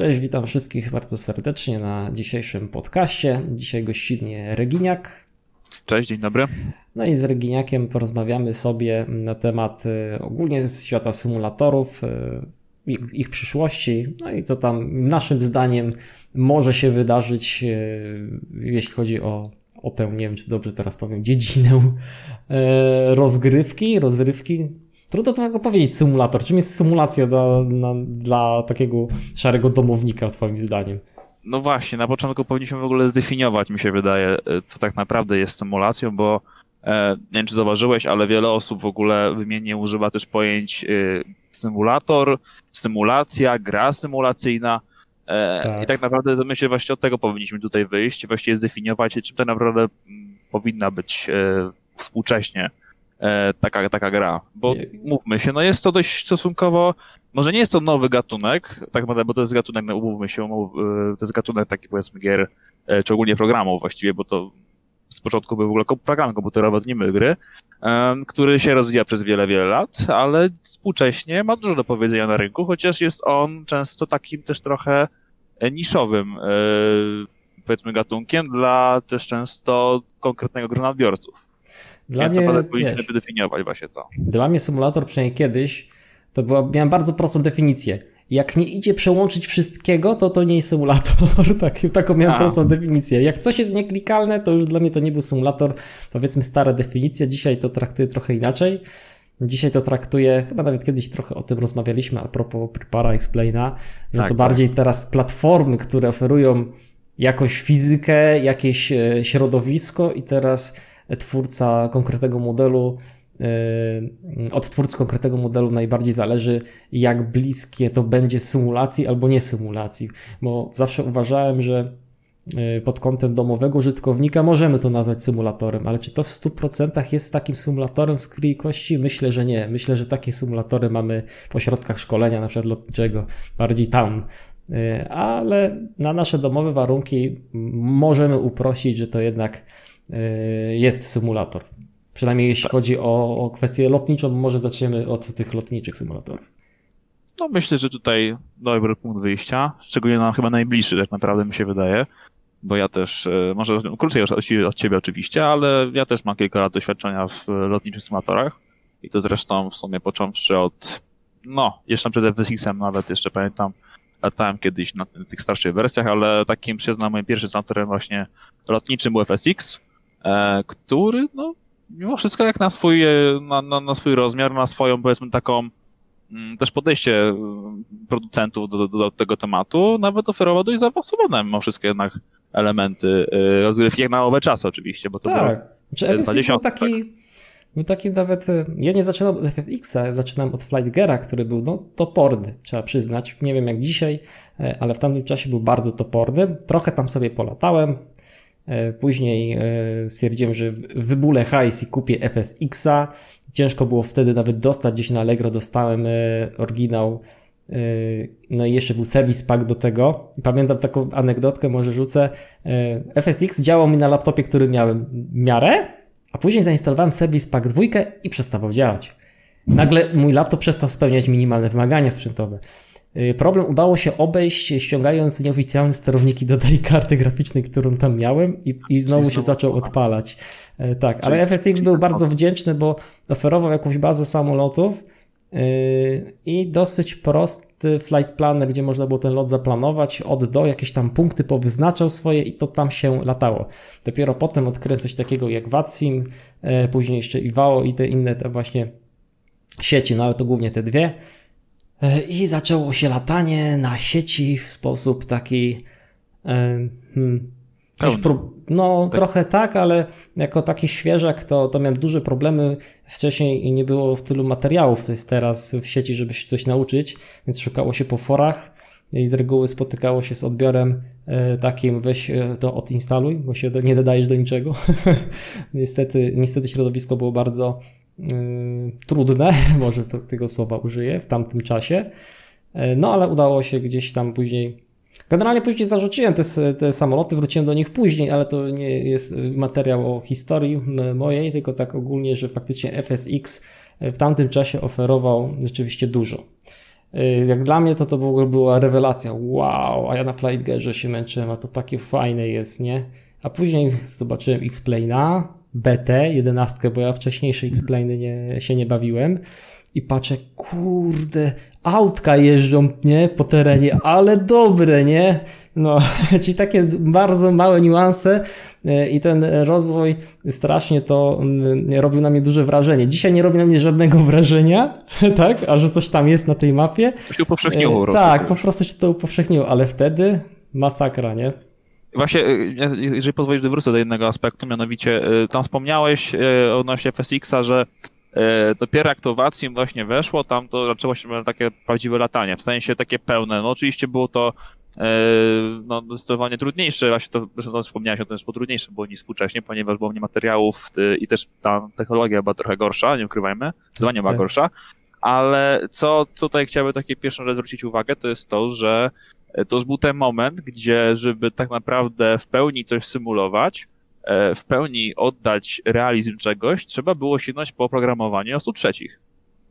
Cześć, witam wszystkich bardzo serdecznie na dzisiejszym podcaście. Dzisiaj gościnnie Reginiak. Cześć, dzień dobry. No i z Reginiakiem porozmawiamy sobie na temat y, ogólnie świata symulatorów, y, ich, ich przyszłości, no i co tam naszym zdaniem może się wydarzyć, y, jeśli chodzi o, o tę, nie wiem czy dobrze teraz powiem, dziedzinę rozgrywki, rozrywki, Trudno to powiedzieć symulator. Czym jest symulacja dla, na, dla takiego szarego domownika, twoim zdaniem? No właśnie, na początku powinniśmy w ogóle zdefiniować, mi się wydaje, e, co tak naprawdę jest symulacją, bo e, nie wiem, czy zauważyłeś, ale wiele osób w ogóle wymiennie używa też pojęć e, symulator, symulacja, gra symulacyjna. E, tak. I tak naprawdę to myślę, właśnie od tego powinniśmy tutaj wyjść, właściwie zdefiniować, czym tak naprawdę m, powinna być e, współcześnie taka, taka gra. Bo mówmy się, no jest to dość stosunkowo, może nie jest to nowy gatunek, tak naprawdę, bo to jest gatunek, no umówmy się, e, to jest gatunek taki powiedzmy gier, e, czy ogólnie programów właściwie, bo to z początku były w ogóle programy komputerowe, nie my gry, e, który się rozwija przez wiele, wiele lat, ale współcześnie ma dużo do powiedzenia na rynku, chociaż jest on często takim też trochę niszowym, powiedzmy, gatunkiem dla też często konkretnego grona odbiorców. Dla Więc mnie, to powinniśmy definiować właśnie to. Dla mnie symulator, przynajmniej kiedyś, to była, miałem bardzo prostą definicję. Jak nie idzie przełączyć wszystkiego, to to nie jest symulator. tak, taką miałem A. prostą definicję. Jak coś jest nieklikalne, to już dla mnie to nie był symulator. Powiedzmy stara definicja. Dzisiaj to traktuję trochę inaczej. Dzisiaj to traktuję, chyba nawet kiedyś trochę o tym rozmawialiśmy a propos Prepara Explaina, że tak, to bardziej tak. teraz platformy, które oferują jakąś fizykę, jakieś e, środowisko i teraz twórca konkretnego modelu, e, od twórcy konkretnego modelu najbardziej zależy, jak bliskie to będzie symulacji albo nie symulacji, bo zawsze uważałem, że e, pod kątem domowego użytkownika możemy to nazwać symulatorem, ale czy to w 100% jest takim symulatorem z kości? Myślę, że nie. Myślę, że takie symulatory mamy w ośrodkach szkolenia, na przykład lotniczego, bardziej tam. E, ale na nasze domowe warunki możemy uprościć, że to jednak Y, jest symulator. Przynajmniej jeśli tak. chodzi o, o kwestię lotniczą, może zaczniemy od tych lotniczych symulatorów. No myślę, że tutaj dobry punkt wyjścia, szczególnie nam chyba najbliższy tak naprawdę mi się wydaje, bo ja też, y, może krócej od ciebie oczywiście, ale ja też mam kilka lat doświadczenia w lotniczych symulatorach i to zresztą w sumie począwszy od, no, jeszcze przed FSX-em nawet, jeszcze pamiętam, latałem kiedyś na tych starszych wersjach, ale takim przyznam moim pierwszym symulatorem właśnie lotniczym był FSX, który, no, mimo wszystko jak na swój, e, na, na, na swój rozmiar, na swoją, powiedzmy, taką mm, też podejście mm, producentów do, do, do tego tematu, nawet oferował dość zaawansowane mimo wszystkie jednak elementy e, rozgrywki, jak na owe czasy oczywiście, bo to tak. było znaczy, 20 był taki, tak. był taki nawet, ja nie zaczynam od FFX-a, zaczynam od Flight Geara, który był no, toporny, trzeba przyznać. Nie wiem jak dzisiaj, ale w tamtym czasie był bardzo toporny. Trochę tam sobie polatałem, E, później e, stwierdziłem, że wybulę hajs i kupię FSX-a. Ciężko było wtedy nawet dostać, gdzieś na Allegro dostałem e, oryginał. No i jeszcze był serwis pack do tego. Pamiętam taką anegdotkę, może rzucę. FSX działał mi na laptopie, który miałem miarę, a później zainstalowałem serwis pack 2 i przestawał działać. Nagle mój laptop przestał spełniać minimalne wymagania sprzętowe. Y, problem udało się obejść ściągając nieoficjalne sterowniki do tej karty graficznej, którą tam miałem i, i znowu się zaczął odpalać. E, tak, ale FSX był bardzo wdzięczny, bo oferował jakąś bazę samolotów y, i dosyć prosty flight planner, gdzie można było ten lot zaplanować od do, jakieś tam punkty powyznaczał swoje i to tam się latało. Dopiero potem odkryłem coś takiego jak VATSIM, e, później jeszcze IWAO i te inne te właśnie sieci, no ale to głównie te dwie. E, I zaczęło się latanie na sieci w sposób taki. E, hmm, pro, no, tak. trochę tak, ale jako taki świeżak to, to miałem duże problemy. Wcześniej nie było w tylu materiałów, co jest teraz w sieci, żeby się coś nauczyć, więc szukało się po forach i z reguły spotykało się z odbiorem e, takim weź to odinstaluj, bo się nie dodajesz do niczego. niestety, niestety środowisko było bardzo trudne, może to, tego słowa użyję w tamtym czasie. Y, no ale udało się gdzieś tam później. Generalnie później zarzuciłem te, te samoloty, wróciłem do nich później, ale to nie jest materiał o historii mojej, tylko tak ogólnie, że faktycznie FSX w tamtym czasie oferował rzeczywiście dużo. Y, jak dla mnie to to była rewelacja. Wow, a ja na Flightgerze się męczyłem, a to takie fajne jest, nie? A później zobaczyłem X-Plane'a, BT, 11, bo ja wcześniejsze X-Plane'y nie, się nie bawiłem. I patrzę, kurde, autka jeżdżą, nie, po terenie, ale dobre, nie? No, czyli takie bardzo małe niuanse e, i ten rozwój strasznie to mm, robił na mnie duże wrażenie. Dzisiaj nie robi na mnie żadnego wrażenia, tak, a że coś tam jest na tej mapie. To się upowszechniło. E, tak, po prostu się to upowszechniło, ale wtedy masakra, nie? Właśnie, e, jeżeli pozwolisz, wrócę do jednego aspektu, mianowicie tam wspomniałeś odnośnie FSX-a, że dopiero jak to w właśnie weszło, tam to zaczęło się takie prawdziwe latanie, w sensie takie pełne. No oczywiście było to no, zdecydowanie trudniejsze, właśnie to, zresztą wspomniałeś o tym, że było trudniejsze było niż współcześnie, ponieważ było mniej materiałów i też ta technologia była trochę gorsza, nie ukrywajmy, zdecydowanie była tak. gorsza, ale co tutaj chciałbym takie pierwszą rzecz zwrócić uwagę, to jest to, że to już był ten moment, gdzie żeby tak naprawdę w pełni coś symulować, E, w pełni oddać realizm czegoś, trzeba było sięgnąć po oprogramowanie osób trzecich.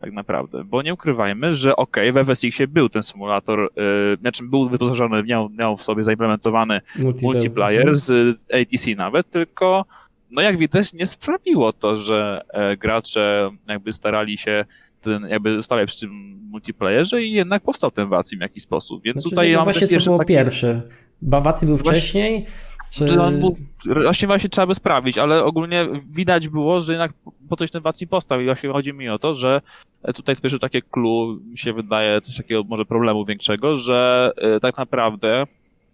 Tak naprawdę. Bo nie ukrywajmy, że ok, w FSX-ie był ten symulator, yy, znaczy był wyposażony, miał, miał w sobie zaimplementowany multiplayer z ATC nawet, tylko no jak widać nie sprawiło to, że e, gracze jakby starali się ten, jakby zostawiać przy tym multiplayerze i jednak powstał ten Wacim w jakiś sposób. Więc znaczy, tutaj no, właśnie to było taki... pierwsze. Bawacy był wcześniej, czy... On był, właśnie właśnie trzeba by sprawdzić, ale ogólnie widać było, że jednak po coś ten Wacji postał i właśnie chodzi mi o to, że tutaj spojrzy takie clue, mi się wydaje coś takiego może problemu większego, że e, tak naprawdę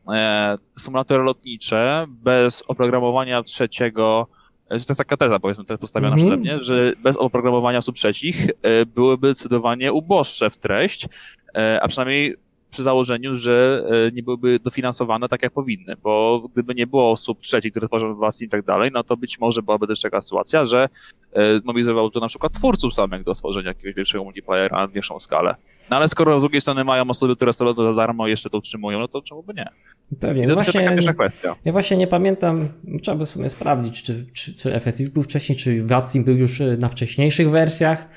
e, symulatory lotnicze bez oprogramowania trzeciego to jest taka teza, powiedzmy, teraz postawiona mm -hmm. że bez oprogramowania osób trzecich e, byłyby zdecydowanie uboższe w treść, e, a przynajmniej przy założeniu, że e, nie byłyby dofinansowane tak, jak powinny, bo gdyby nie było osób trzecich, które tworzą własne i tak dalej, no to być może byłaby też taka sytuacja, że e, mobilizowało to na przykład twórców samych do stworzenia jakiegoś większego multiplayera na większą skalę. No ale skoro z drugiej strony mają osoby, które sobie to za darmo jeszcze to utrzymują, no to czemu by nie? Pewnie. No właśnie, taka kwestia. Ja właśnie nie pamiętam, trzeba by sobie sprawdzić, czy, czy, czy FSX był wcześniej, czy VATSIM był już e, na wcześniejszych wersjach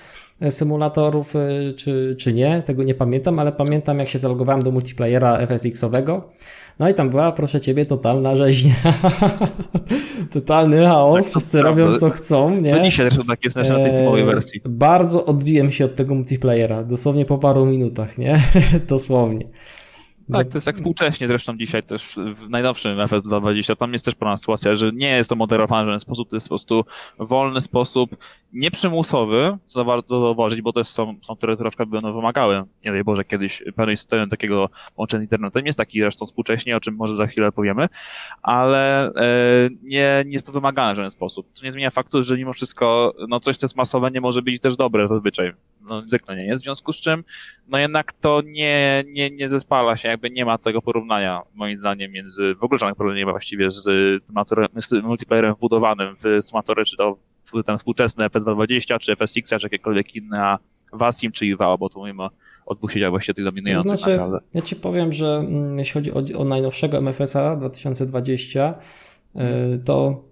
symulatorów, y, czy, czy nie, tego nie pamiętam, ale pamiętam jak się zalogowałem do multiplayera FSX-owego. No i tam była, proszę ciebie, totalna rzeźnia. Totalny chaos, tak, wszyscy robią co chcą, nie? To dzisiaj zresztą tak jest na tej systemowej wersji. Bardzo odbiłem się od tego multiplayera, dosłownie po paru minutach, nie? dosłownie. Tak, to jest jak współcześnie zresztą dzisiaj też w najnowszym FS220, tam jest też podobna sytuacja, że nie jest to moderowane w żaden sposób, to jest po prostu wolny sposób, nieprzymusowy, co warto zauważyć, bo też są, są które troszkę będą wymagały, nie daj Boże, kiedyś pełnej systemy takiego łączenia z internetem, jest taki zresztą współcześnie, o czym może za chwilę powiemy, ale e, nie, nie jest to wymagane w żaden sposób. To nie zmienia faktu, że mimo wszystko, no coś, co jest masowe, nie może być też dobre zazwyczaj no, zwykle nie jest, w związku z czym, no jednak to nie, nie, nie zespala się, jakby nie ma tego porównania, moim zdaniem, między, w ogóle żadnych porównania nie ma właściwie z, z multiplayerem wbudowanym w Sumatory, czy to w ten współczesny FS220, czy FSX, czy jakiekolwiek inne, a Wasim czy Iwała, bo to mówimy o, o dwóch sieciach właściwie tych dominujących. To znaczy, naprawdę. ja ci powiem, że mm, jeśli chodzi o, o najnowszego MFS-a 2020, y, to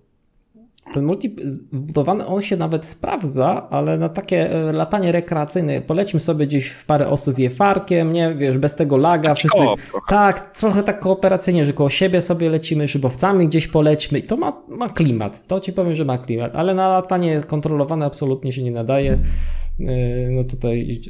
ten multi wbudowany, on się nawet sprawdza, ale na takie e, latanie rekreacyjne, polećmy sobie gdzieś w parę osób je farkiem, nie, wiesz, bez tego laga, wszyscy, tak, trochę tak kooperacyjnie, że koło siebie sobie lecimy, szybowcami gdzieś polećmy. I to ma, ma klimat, to ci powiem, że ma klimat, ale na latanie kontrolowane absolutnie się nie nadaje, e, no tutaj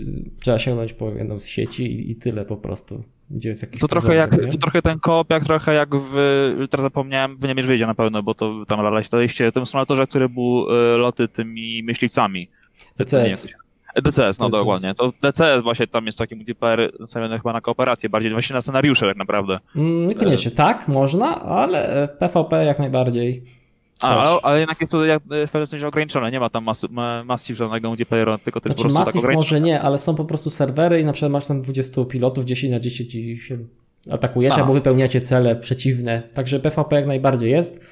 trzeba sięgnąć po jedną z sieci i tyle po prostu. Gdzie jest jakiś to trochę jak, to trochę ten koop, jak trochę jak w, teraz zapomniałem, nie wiesz wyjdzie na pewno, bo to tam lalać, to iście tym symulatorze, który był e, loty tymi myśliwcami. DCS. DCS, no DCS. dokładnie. To DCS właśnie tam jest taki multiplayer nastawiony chyba na kooperację, bardziej właśnie na scenariusze tak naprawdę. Mm, niekoniecznie, tak, można, ale PvP jak najbardziej. A, ale jednak jest to jak, w pewnym sensie ograniczone, nie ma tam mas, massive żadnego multiplayera, tylko to jest znaczy, po prostu tak może nie, ale są po prostu serwery i na przykład masz tam 20 pilotów, 10 na 10 i się atakujecie, albo wypełniacie cele przeciwne. Także PvP jak najbardziej jest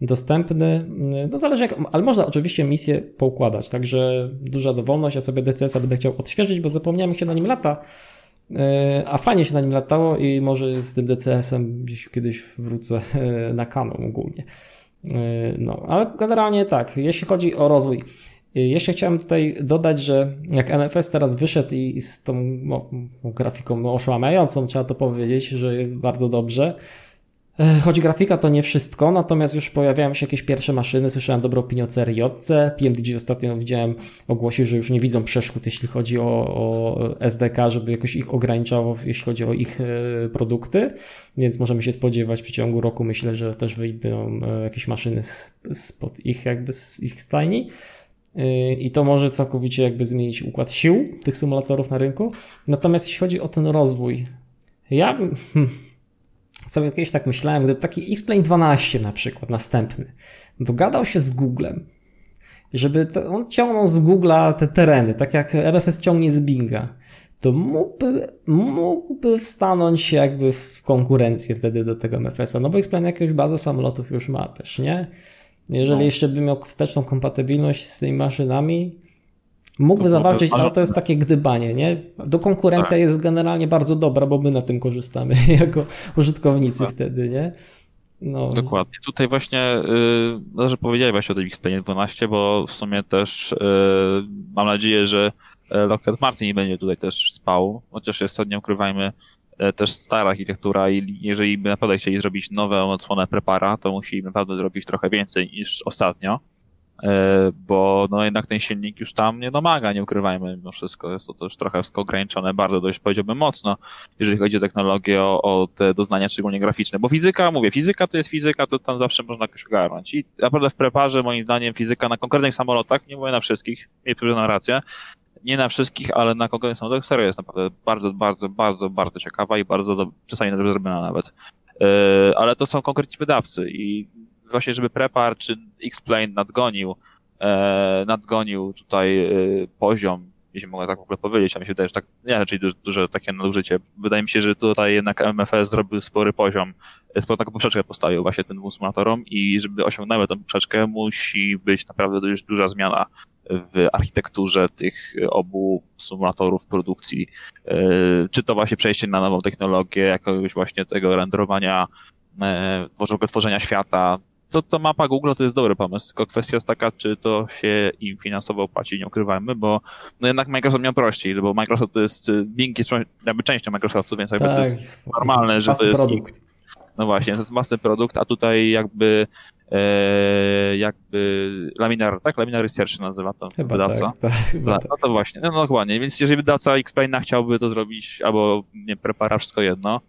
dostępny. No zależy jak, ale można oczywiście misję poukładać, także duża dowolność. Ja sobie DCS-a będę chciał odświeżyć, bo zapomniałem się na nim lata, e, a fajnie się na nim latało i może z tym DCS-em gdzieś kiedyś wrócę e, na kanał ogólnie. Yy, no, ale generalnie tak, jeśli chodzi o rozwój. Jeszcze chciałem tutaj dodać, że jak MFS teraz wyszedł i z tą no, grafiką no, oszłamiającą, trzeba to powiedzieć, że jest bardzo dobrze, choć grafika to nie wszystko, natomiast już pojawiają się jakieś pierwsze maszyny, słyszałem dobrą opinię o CRJ. PMDG ostatnio widziałem, ogłosił, że już nie widzą przeszkód, jeśli chodzi o, o SDK, żeby jakoś ich ograniczało, jeśli chodzi o ich e, produkty, więc możemy się spodziewać w przeciągu roku, myślę, że też wyjdą e, jakieś maszyny spod ich jakby z ich stajni. I to może całkowicie jakby zmienić układ sił tych symulatorów na rynku. Natomiast jeśli chodzi o ten rozwój, ja hmm, sobie kiedyś tak myślałem, gdyby taki X-Plane 12 na przykład, następny, dogadał się z Googlem, żeby to, on ciągnął z Google'a te tereny, tak jak RFS ciągnie z Binga, to mógłby, mógłby wstanąć jakby w konkurencję wtedy do tego MFS-a, no bo X-Plane jakąś bazę samolotów już ma też, nie? Jeżeli no. jeszcze by miał wsteczną kompatybilność z tymi maszynami, Mógłby to zawalczyć, ale to jest takie gdybanie, nie? Do konkurencja tak. jest generalnie bardzo dobra, bo my na tym korzystamy jako użytkownicy tak. wtedy, nie? No. Dokładnie. Tutaj właśnie, yy, no, że powiedziałeś właśnie o tym XP 12, bo w sumie też yy, mam nadzieję, że y, Lockheed Martin nie będzie tutaj też spał, chociaż jest to, nie ukrywajmy, y, też stara architektura i jeżeli by naprawdę chcieli zrobić nowe odsłonę prepara, to musi naprawdę zrobić trochę więcej niż ostatnio. E, bo no jednak ten silnik już tam nie domaga, nie ukrywajmy mimo wszystko. Jest to też trochę ograniczone bardzo dość powiedziałbym mocno, jeżeli chodzi o technologię, o, o te doznania szczególnie graficzne. Bo fizyka, mówię, fizyka to jest fizyka, to tam zawsze można jakoś ogarnąć. I naprawdę w preparze moim zdaniem fizyka na konkretnych samolotach, nie mówię na wszystkich, nie na rację, nie na wszystkich, ale na konkretnych samolotach serio jest naprawdę bardzo, bardzo, bardzo, bardzo ciekawa i bardzo do, czasami dobrze zrobiona nawet. Yy, ale to są konkretni wydawcy i właśnie, żeby Prepar czy X-Plane nadgonił, e, nadgonił tutaj e, poziom, jeśli mogę tak w ogóle powiedzieć, a mi się wydaje, że tak, nie, raczej duże, duże takie nadużycie. Wydaje mi się, że tutaj jednak MFS zrobił spory poziom, sporą taką poprzeczkę postawił właśnie tym dwóm symulatorom i żeby osiągnęły tę poprzeczkę, musi być naprawdę dość duża zmiana w architekturze tych obu symulatorów produkcji. E, czy to właśnie przejście na nową technologię, jakiegoś właśnie tego renderowania, e, tworzenia świata, to, to mapa Google to jest dobry pomysł, tylko kwestia jest taka, czy to się im finansowo opłaci, nie ukrywajmy, bo no jednak Microsoft miał prościej, bo Microsoft to jest, Bing jest jakby częścią Microsoftu, więc jakby tak, to jest normalne, że to jest... produkt. No właśnie, to jest własny produkt, a tutaj jakby e, jakby Laminar, tak? Laminar Research się nazywa to chyba wydawca. Tak, tak, no, tak. no to właśnie, no, no dokładnie, więc jeżeli wydawca Explaina chciałby to zrobić, albo nie, prepara wszystko jedno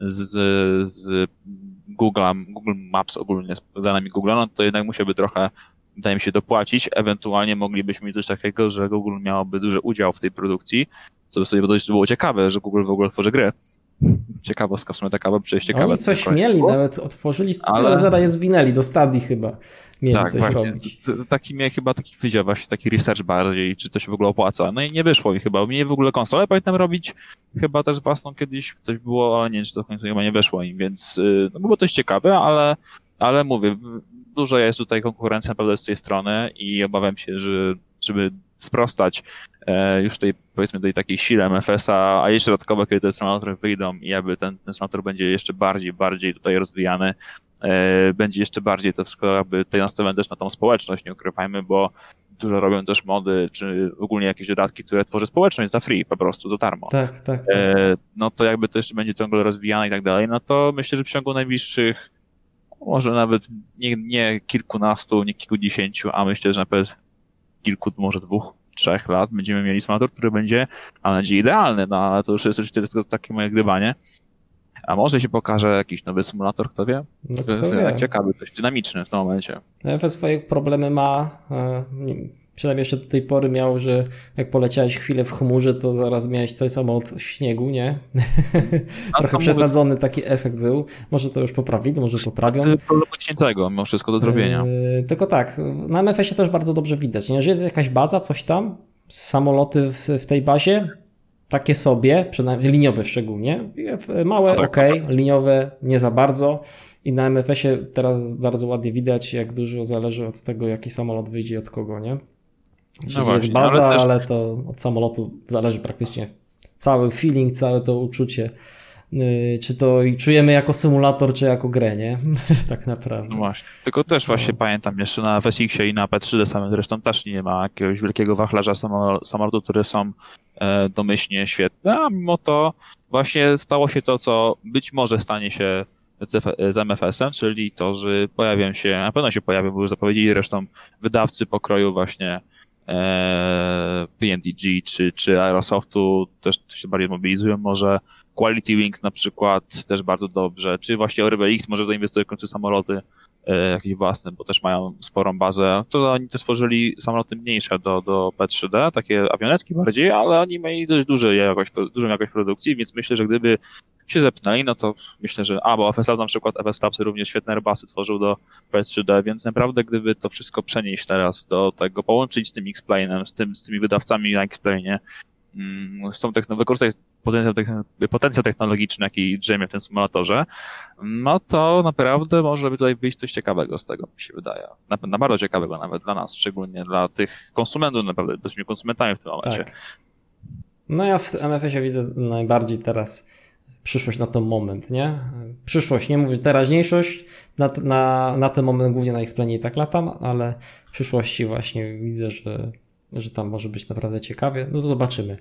z, z Google, Google Maps ogólnie z danymi Google, no to jednak musiałby trochę, wydaje mi się, dopłacić. Ewentualnie moglibyśmy mieć coś takiego, że Google miałoby duży udział w tej produkcji, co by sobie dość było ciekawe, że Google w ogóle tworzy gry. Ciekawostka w sumie taka, bo przecież ciekawe. Oni coś mieli, nawet otworzyli studio, ale, ale zaraz je zwinęli do stadii chyba mieli tak, coś właśnie. robić. Taki miał chyba taki wydział właśnie, taki research bardziej, czy to się w ogóle opłaca. No i nie wyszło mi chyba, mnie w ogóle konsolę pamiętam robić, chyba też własną kiedyś coś było, ale nie wiem, czy to w końcu chyba nie wyszło im, więc y, no było to ciekawe, ale, ale mówię, dużo jest tutaj konkurencja naprawdę z tej strony i obawiam się, że żeby sprostać e, już tej, powiedzmy, tej takiej sile MFS-a, a jeszcze dodatkowo, kiedy te symulatory wyjdą i jakby ten, ten symulator będzie jeszcze bardziej, bardziej tutaj rozwijany, będzie jeszcze bardziej to wszystko jakby tutaj nastawione też na tą społeczność, nie ukrywajmy, bo dużo robią też mody, czy ogólnie jakieś dodatki, które tworzy społeczność za free, po prostu, za darmo. Tak, tak. tak. E, no to jakby to jeszcze będzie ciągle rozwijane i tak dalej, no to myślę, że w ciągu najbliższych może nawet nie, nie kilkunastu, nie kilkudziesięciu, a myślę, że nawet kilku, może dwóch, trzech lat będziemy mieli symulator, który będzie, mam nadzieję, idealny, no ale to już jest oczywiście takie moje gdybanie. A może się pokaże jakiś nowy symulator, kto wie? No, kto jest wie. ciekawy, dość dynamiczny w tym momencie. NFS no, swoje problemy ma. E, przynajmniej jeszcze do tej pory miał, że jak poleciałeś chwilę w chmurze, to zaraz miałeś cały samolot w śniegu, nie? Trochę przesadzony mówię... taki efekt był. Może to już poprawili, może poprawią. To problem tego, mimo wszystko do zrobienia. Yy, tylko tak, na MFS-ie też bardzo dobrze widać, nie? że jest jakaś baza, coś tam, samoloty w, w tej bazie, takie sobie, przynajmniej liniowe szczególnie. Małe, tak, ok, tak. liniowe nie za bardzo. I na MFS-ie teraz bardzo ładnie widać, jak dużo zależy od tego, jaki samolot wyjdzie od kogo, nie? Czyli no właśnie, jest baza, ale, też... ale, to od samolotu zależy praktycznie cały feeling, całe to uczucie. Y, czy to czujemy jako symulator, czy jako grę, nie? tak naprawdę. No właśnie. Tylko też właśnie no. pamiętam jeszcze na FSX-ie i na P3D samym zresztą też nie ma jakiegoś wielkiego wachlarza samolotów, które są e, domyślnie świetne, a mimo to właśnie stało się to, co być może stanie się z MFS-em, czyli to, że pojawią się, na pewno się pojawią, bo już zapowiedzieli zresztą wydawcy pokroju właśnie e, PNDG czy, czy Aerosoftu też się bardziej mobilizują może. Quality Wings na przykład też bardzo dobrze, czy właśnie RBX może zainwestuje w końcu samoloty e, jakieś własne, bo też mają sporą bazę. To oni też stworzyli samoloty mniejsze do, do P3D, takie awionetki bardziej, ale oni mieli dość duży jakość, dużą jakość produkcji, więc myślę, że gdyby się zepnęli, no to myślę, że, a, bo FSL na przykład, FS Labs również świetne Airbusy tworzył do PS3D, więc naprawdę gdyby to wszystko przenieść teraz do tego, połączyć z tym X-Plane'em, z, tym, z tymi wydawcami na X-Plane, mm, z tą techno, wykorzystać potencjał, potencjał technologiczny, jaki drzemie w tym symulatorze, no to naprawdę może by tutaj wyjść coś ciekawego z tego, mi się wydaje. Na, na bardzo ciekawego nawet dla nas, szczególnie dla tych konsumentów, naprawdę, jesteśmy konsumentami w tym momencie. Tak. No ja w MFS-ie widzę najbardziej teraz przyszłość na ten moment, nie? Przyszłość, nie mówię teraźniejszość, na, na, na ten moment głównie na Explainie i tak latam, ale w przyszłości właśnie widzę, że, że tam może być naprawdę ciekawie. No zobaczymy.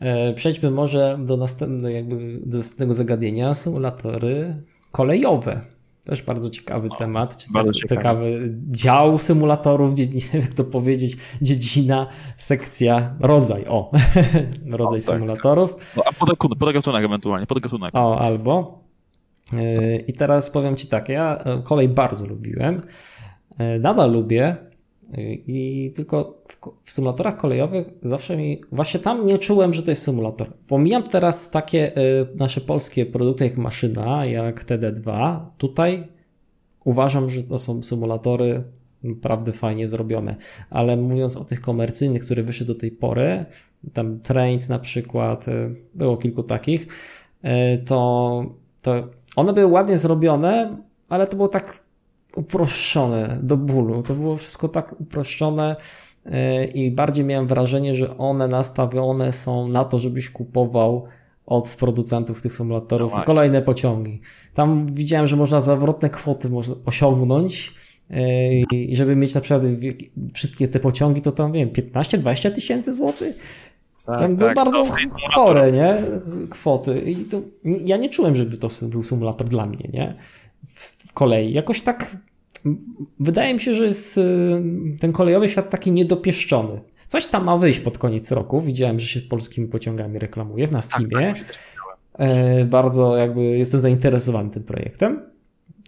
E, przejdźmy może do następnego, jakby, do następnego zagadnienia, symulatory kolejowe. Też bardzo ciekawy o, temat, czy tak, ciekawy. ciekawy dział symulatorów, jak to powiedzieć, dziedzina, sekcja, rodzaj, o, rodzaj o, tak, symulatorów. Tak. No, a podgatunek, podgatunek ewentualnie, podgatunek. O, albo. Yy, I teraz powiem Ci tak, ja e, kolej bardzo lubiłem, yy, nadal lubię, i tylko w, w, symulatorach kolejowych zawsze mi, właśnie tam nie czułem, że to jest symulator. Pomijam teraz takie y, nasze polskie produkty jak maszyna, jak TD2. Tutaj uważam, że to są symulatory naprawdę fajnie zrobione. Ale mówiąc o tych komercyjnych, które wyszły do tej pory, tam Trains na przykład, y, było kilku takich, y, to, to one były ładnie zrobione, ale to było tak uproszczone do bólu. To było wszystko tak uproszczone e, i bardziej miałem wrażenie, że one nastawione są na to, żebyś kupował od producentów tych symulatorów no kolejne pociągi. Tam widziałem, że można zawrotne kwoty osiągnąć e, i żeby mieć na przykład wszystkie te pociągi, to tam, wiem, 15-20 tysięcy złotych. Tak, tam tak, bardzo chore, nie? Kwoty. I to, ja nie czułem, żeby to był symulator dla mnie, nie? W kolei. Jakoś tak wydaje mi się, że jest y, ten kolejowy świat taki niedopieszczony. Coś tam ma wyjść pod koniec roku. Widziałem, że się polskimi pociągami reklamuje na tak, Steamie. Tak, tak, bardzo jakby jestem zainteresowany tym projektem.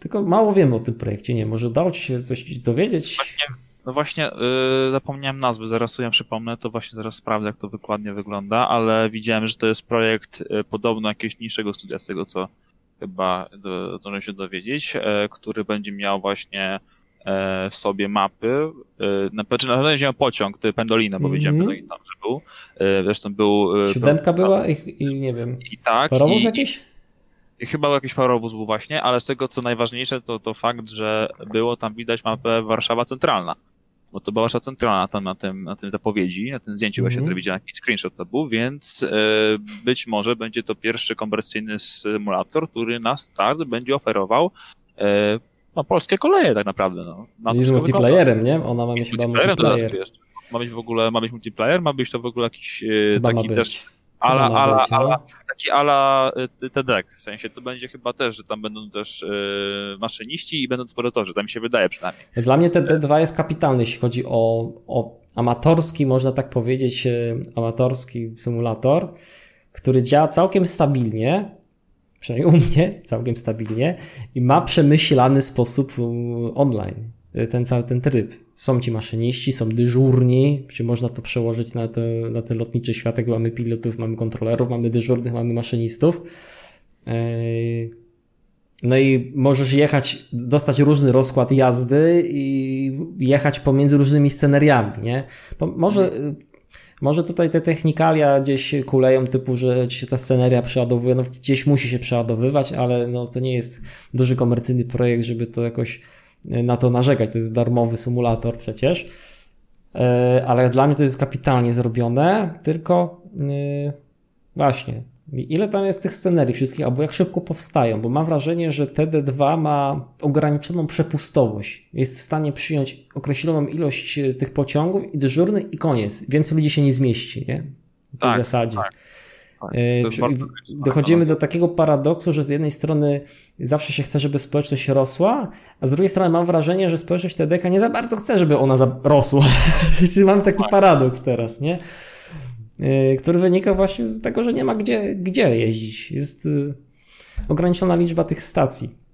Tylko mało wiemy o tym projekcie. Nie, może udało Ci się coś dowiedzieć? Właśnie, no właśnie, yy, zapomniałem nazwy, zaraz sobie przypomnę, to właśnie zaraz sprawdzę, jak to dokładnie wygląda, ale widziałem, że to jest projekt y, podobno jakiegoś niższego studia, z tego co chyba zdążyłem się dowiedzieć, e, który będzie miał właśnie e, w sobie mapy. E, na pewno na pewno miał pociąg, Pendolino, bo wiedziałem, mm -hmm. tam, że był. Zresztą był... Siódemka był, była i, i, nie wiem. I tak. Parowóz i, jakiś? I, chyba jakiś parowóz był właśnie, ale z tego co najważniejsze to, to fakt, że było tam widać mapę Warszawa Centralna bo to była wasza centralna tam na tym, na tym zapowiedzi, na tym zdjęciu mm -hmm. właśnie, które widziałem, jakiś screenshot to był, więc e, być może będzie to pierwszy komercyjny symulator, który na start będzie oferował e, no, polskie koleje tak naprawdę. No, na I z multiplayerem, nie? Ona ma mieć chyba multiplayer. Ma być w ogóle, ma być multiplayer, ma być to w ogóle jakiś e, taki też Ala, ala, ala, taki ala y, TEDek, w sensie to będzie chyba też, że tam będą też y, maszyniści i będą eksploratorzy, tak mi się wydaje przynajmniej. Dla mnie TD2 jest kapitalny, jeśli chodzi o, o amatorski, można tak powiedzieć, y, amatorski symulator, który działa całkiem stabilnie, przynajmniej u mnie całkiem stabilnie i ma przemyślany sposób online, ten cały ten tryb są ci maszyniści, są dyżurni, czy można to przełożyć na, te, na ten lotniczy świat, mamy pilotów, mamy kontrolerów, mamy dyżurnych, mamy maszynistów. No i możesz jechać, dostać różny rozkład jazdy i jechać pomiędzy różnymi scenariami, nie? Może, może tutaj te technikalia gdzieś kuleją, typu, że się ta sceneria przeładowuje, no gdzieś musi się przeładowywać, ale no to nie jest duży komercyjny projekt, żeby to jakoś na to narzekać. To jest darmowy symulator przecież. E, ale dla mnie to jest kapitalnie zrobione, tylko e, właśnie Ile tam jest tych scenerii wszystkich, albo jak szybko powstają? Bo mam wrażenie, że TD2 ma ograniczoną przepustowość. Jest w stanie przyjąć określoną ilość tych pociągów i dyżurny i koniec. Więcej ludzi się nie zmieści, nie? W tej tak, zasadzie. Tak. Tak, dochodzimy do takiego paradoksu, że z jednej strony zawsze się chce, żeby społeczność rosła, a z drugiej strony mam wrażenie, że społeczność TDK nie za bardzo chce, żeby ona rosła. Mam taki tak. paradoks teraz, nie? Y, który wynika właśnie z tego, że nie ma gdzie, gdzie jeździć. Jest y, ograniczona liczba tych stacji.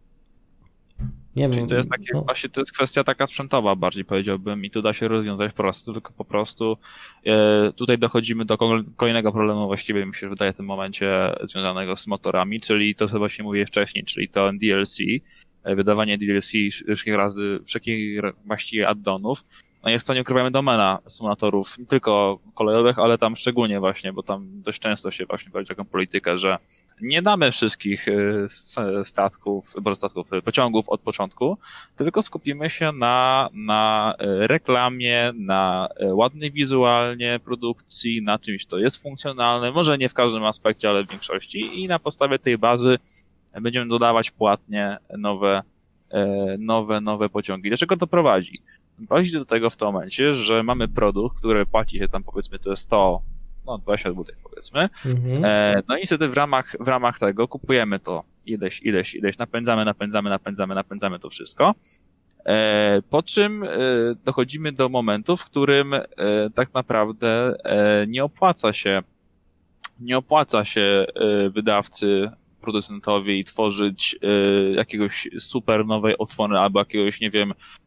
Nie Czyli wiem, to jest takie, no. właśnie to jest kwestia taka sprzętowa bardziej powiedziałbym i tu da się rozwiązać po prostu, tylko po prostu e, tutaj dochodzimy do kolejnego problemu właściwie mi się wydaje w tym momencie związanego z motorami, czyli to co właśnie mówię wcześniej, czyli to DLC, e, wydawanie DLC wszelkich razy, wszelkich właściwie addonów, no jest to, nie ukrywajmy, domena symulatorów, nie tylko kolejowych, ale tam szczególnie właśnie, bo tam dość często się właśnie prowadzi taką politykę, że nie damy wszystkich y, statków, bo statków, y, pociągów od początku, tylko skupimy się na, na y, reklamie, na ładnej wizualnie produkcji, na czymś, to jest funkcjonalne, może nie w każdym aspekcie, ale w większości i na podstawie tej bazy będziemy dodawać płatnie nowe, nowe, nowe pociągi. Do czego to prowadzi? Prowadzi do tego w tym momencie, że mamy produkt, który płaci się tam powiedzmy to jest 100, no 20 zł powiedzmy, mhm. e, no i niestety w ramach, w ramach tego kupujemy to ileś, ileś, ileś, napędzamy, napędzamy, napędzamy, napędzamy to wszystko, e, po czym e, dochodzimy do momentu, w którym e, tak naprawdę e, nie opłaca się nie opłaca się e, wydawcy producentowi tworzyć jakiegoś super nowej odsłony albo jakiegoś, nie wiem, E,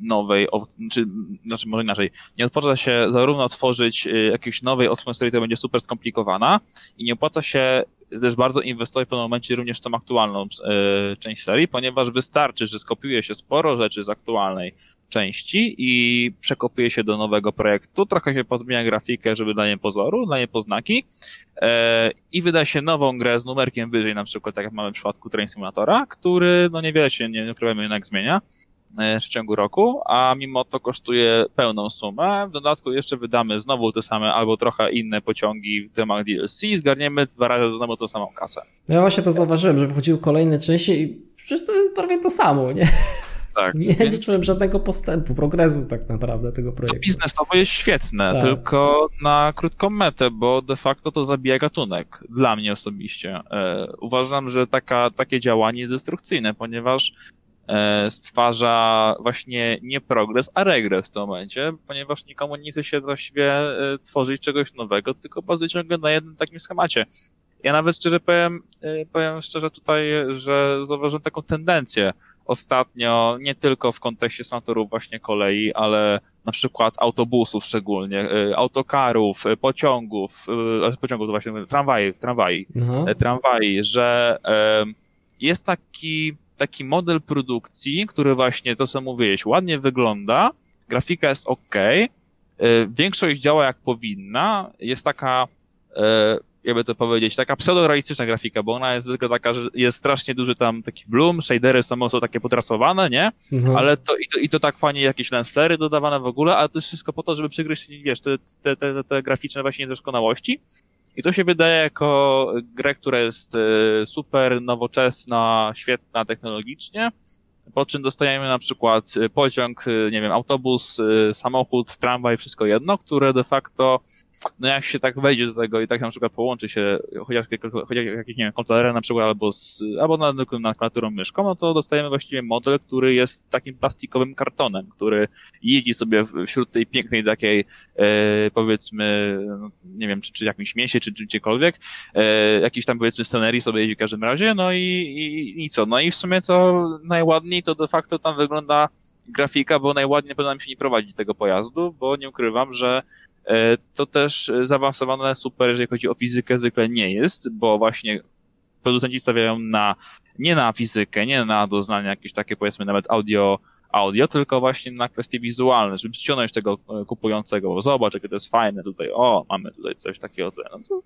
nowej, czy, znaczy może inaczej, nie opłaca się zarówno tworzyć e, jakiejś nowej odsłony serii, która będzie super skomplikowana i nie opłaca się też bardzo inwestować w pewnym momencie również w tą aktualną e, część serii, ponieważ wystarczy, że skopiuje się sporo rzeczy z aktualnej części i przekopuje się do nowego projektu, trochę się pozmienia grafikę, żeby dla niej pozoru, dla niej poznaki e, i wyda się nową grę z numerkiem wyżej, na przykład tak jak mamy w przypadku Train Simulatora, który no niewiele się, nie ukrywamy, jednak zmienia, E, w ciągu roku, a mimo to kosztuje pełną sumę. W dodatku jeszcze wydamy znowu te same albo trochę inne pociągi w temach DLC i zgarniemy dwa razy znowu tą samą kasę. Ja właśnie to zauważyłem, że wychodziły kolejne części i przecież to jest prawie to samo, nie? Tak. Nie więc... czułem żadnego postępu, progresu tak naprawdę tego projektu. To biznesowo jest świetne, tak. tylko na krótką metę, bo de facto to zabija gatunek. Dla mnie osobiście. E, uważam, że taka, takie działanie jest destrukcyjne, ponieważ E, stwarza właśnie nie progres, a regres w tym momencie, ponieważ nikomu nie chce się właściwie e, tworzyć czegoś nowego, tylko bazuje ciągle na jednym takim schemacie. Ja nawet szczerze powiem, e, powiem szczerze tutaj, że zauważyłem taką tendencję ostatnio, nie tylko w kontekście senatorów właśnie kolei, ale na przykład autobusów szczególnie, autokarów, pociągów, pociągów to właśnie tramwaj, tramwaj, mhm. tramwaj, że jest taki taki model produkcji, który właśnie to, co mówiłeś, ładnie wygląda, grafika jest ok, e, większość działa jak powinna, jest taka, e, jakby to powiedzieć, taka pseudorealistyczna grafika, bo ona jest tylko taka, że jest strasznie duży tam taki bloom, shadery są mocno takie potrasowane, nie? Mhm. Ale to i, to i to tak fajnie jakieś lens flary dodawane w ogóle, ale to jest wszystko po to, żeby przygryźć, wiesz, te, te, te, te graficzne właśnie niedoskonałości. I to się wydaje jako grę, która jest e, super nowoczesna, świetna technologicznie, po czym dostajemy na przykład pociąg, e, nie wiem, autobus, e, samochód, tramwaj, wszystko jedno, które de facto no jak się tak wejdzie do tego i tak na przykład połączy się chociaż, chociaż jakiś, nie wiem, kontrolerem na przykład albo z, albo nad, klawiaturą myszką, no to dostajemy właściwie model, który jest takim plastikowym kartonem, który jeździ sobie wśród tej pięknej takiej, e, powiedzmy, no, nie wiem, czy, czy jakimś mieście, czy, czy gdziekolwiek, e, jakiś tam powiedzmy scenerii sobie jeździ w każdym razie, no i, i, i co, no i w sumie co najładniej to de facto tam wygląda grafika, bo najładniej pewno nam się nie prowadzi tego pojazdu, bo nie ukrywam, że to też zaawansowane super, jeżeli chodzi o fizykę, zwykle nie jest, bo właśnie producenci stawiają na, nie na fizykę, nie na doznanie jakieś takie, powiedzmy, nawet audio, audio, tylko właśnie na kwestie wizualne, żeby ściągnąć tego e, kupującego, zobacz, jakie to jest fajne tutaj, o, mamy tutaj coś takiego, no to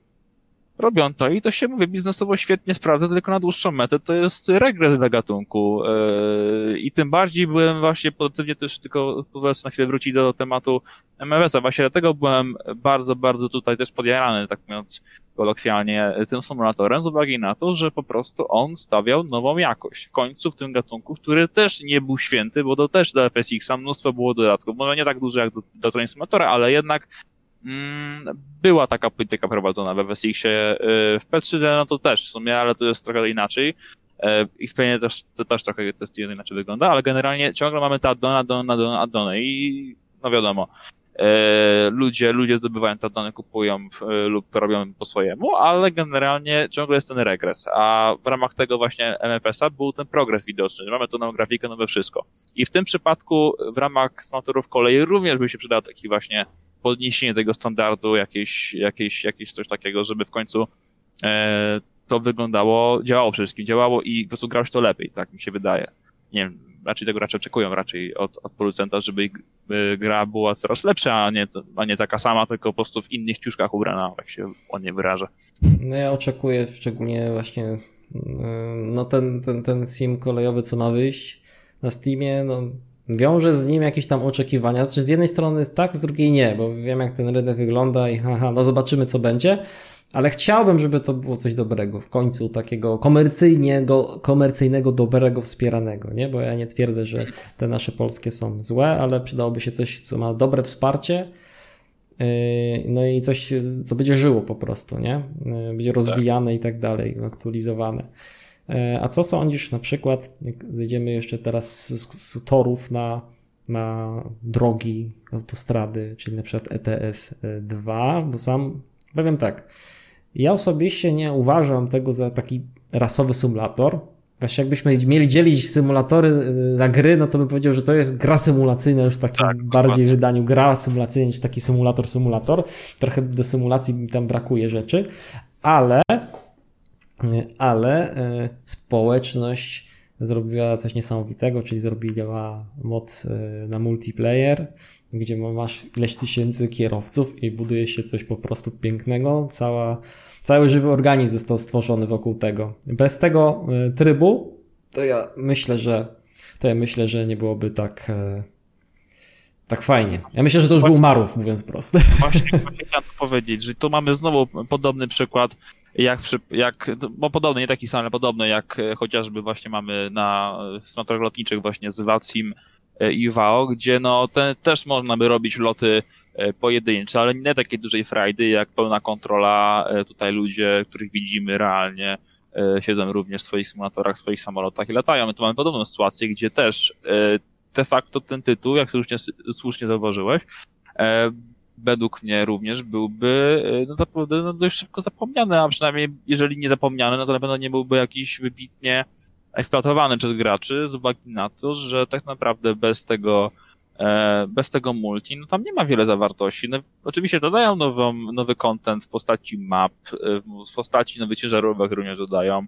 robią to i to się, mówię, biznesowo świetnie sprawdza, tylko na dłuższą metę to jest regres dla gatunku. Yy, I tym bardziej byłem właśnie pozytywnie też, tylko pozwolę na chwilę wrócić do tematu MMS-a. Właśnie dlatego byłem bardzo, bardzo tutaj też podjarany, tak mówiąc kolokwialnie, tym symulatorem z uwagi na to, że po prostu on stawiał nową jakość. W końcu w tym gatunku, który też nie był święty, bo to też do FSX-a mnóstwo było dodatków. Może nie tak dużo jak do, do Train Simulatora, ale jednak była taka polityka prowadzona w FSX-ie. Y, w P3D no to też w sumie, ale to jest trochę inaczej. E, Xperia też, to też trochę to inaczej wygląda, ale generalnie ciągle mamy te addony, addony, addony, addony i no wiadomo, ludzie, ludzie zdobywają te addony, kupują e, lub robią po swojemu, ale generalnie ciągle jest ten regres, a w ramach tego właśnie MFS-a był ten progres widoczny, mamy tu nową grafikę, nowe wszystko. I w tym przypadku w ramach smatorów kolei również by się przydał taki właśnie podniesienie tego standardu, jakieś, jakieś, jakieś coś takiego, żeby w końcu e, to wyglądało, działało przede wszystkim, działało i po prostu grało się to lepiej, tak mi się wydaje. Nie wiem, raczej tego raczej oczekują raczej od, od producenta, żeby gra była coraz lepsza, a nie, a nie taka sama, tylko po prostu w innych ciuszkach ubrana, tak się ładnie wyrażę. No ja oczekuję szczególnie właśnie e, no ten, ten, ten sim kolejowy, co ma wyjść na Steamie, no wiąże z nim jakieś tam oczekiwania. Znaczy z jednej strony tak, z drugiej nie, bo wiem jak ten rynek wygląda i haha, no zobaczymy co będzie, ale chciałbym, żeby to było coś dobrego w końcu, takiego komercyjnego, komercyjnego, dobrego, wspieranego, nie? Bo ja nie twierdzę, że te nasze polskie są złe, ale przydałoby się coś, co ma dobre wsparcie, yy, no i coś, co będzie żyło po prostu, nie? Yy, będzie rozwijane tak. i tak dalej, aktualizowane. E, a co sądzisz na przykład, jak zejdziemy jeszcze teraz z, z torów na, na drogi, autostrady, czyli na przykład ETS 2, bo sam powiem tak, ja osobiście nie uważam tego za taki rasowy symulator. Właśnie jakbyśmy mieli dzielić symulatory y, na gry, no to bym powiedział, że to jest gra symulacyjna już w takim tak, bardziej wydaniu. Gra symulacyjna niż taki symulator, symulator. Trochę do symulacji mi tam brakuje rzeczy, ale ale e, społeczność zrobiła coś niesamowitego, czyli zrobiła mod na multiplayer, gdzie masz ileś tysięcy kierowców i buduje się coś po prostu pięknego. Cała, cały żywy organizm został stworzony wokół tego. Bez tego e, trybu, to ja myślę, że to ja myślę, że nie byłoby tak tak fajnie. Ja myślę, że to już był Marów, mówiąc prosto. Właśnie, właśnie chciałem powiedzieć, że tu mamy znowu podobny przykład jak, jak bo podobny, nie taki sam, ale podobny, jak e, chociażby właśnie mamy na smatorach lotniczych właśnie z Vacim e, i WAO, gdzie no te, też można by robić loty e, pojedyncze, ale nie takiej dużej frajdy, jak pełna kontrola, tutaj ludzie, których widzimy realnie, siedzą również w swoich symulatorach, w swoich samolotach i latają. My tu mamy podobną sytuację, gdzie też de facto ten tytuł, jak słusznie, słusznie zauważyłeś, według mnie również byłby e, no, naprawdę no, dość szybko zapomniany, a przynajmniej jeżeli nie zapomniany, no to na pewno nie byłby jakiś wybitnie eksploatowany przez graczy z uwagi na to, że tak naprawdę bez tego e, bez tego multi, no tam nie ma wiele zawartości. No, oczywiście dodają nową, nowy content w postaci map, e, w postaci nowych ciężarówek również dodają,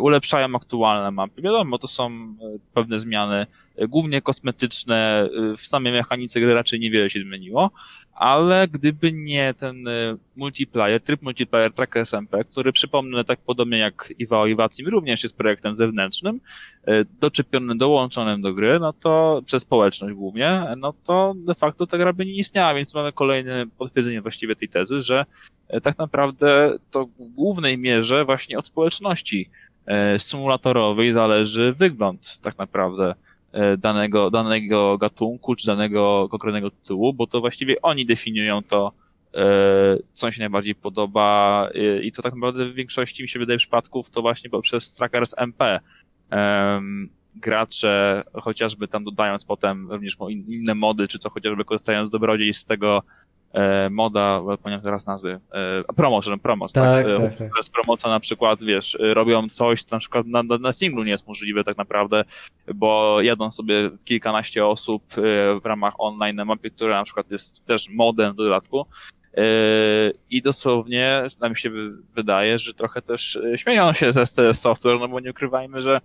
ulepszają aktualne mapy. Wiadomo, to są pewne zmiany, głównie kosmetyczne, w samej mechanice gry raczej niewiele się zmieniło, ale gdyby nie ten e, multiplayer, tryb multiplayer Track SMP, który przypomnę tak podobnie jak Iwa Iwacim również jest projektem zewnętrznym, e, doczepionym, dołączonym do gry, no to przez społeczność głównie, no to de facto ta gra by nie istniała, więc mamy kolejne potwierdzenie właściwie tej tezy, że e, tak naprawdę to w głównej mierze właśnie od społeczności symulatorowej zależy wygląd tak naprawdę E, danego, danego gatunku, czy danego konkretnego tytułu, bo to właściwie oni definiują to, e, co się najbardziej podoba e, i to tak naprawdę w większości mi się wydaje przypadków to właśnie poprzez Trackers MP. Gracze, chociażby tam dodając potem również inne mody, czy to chociażby korzystając z dobrodziejstw tego e, moda, pamiętam teraz nazwy, e, promo, że promos, tak? tak, tak, tak. Bez promocja na przykład, wiesz, robią coś, co na przykład na, na singlu nie jest możliwe tak naprawdę, bo jadą sobie kilkanaście osób e, w ramach online na mapie, która na przykład jest też modem w dodatku, e, i dosłownie nam się wydaje, że trochę też e, śmieją się ze Software, no bo nie ukrywajmy, że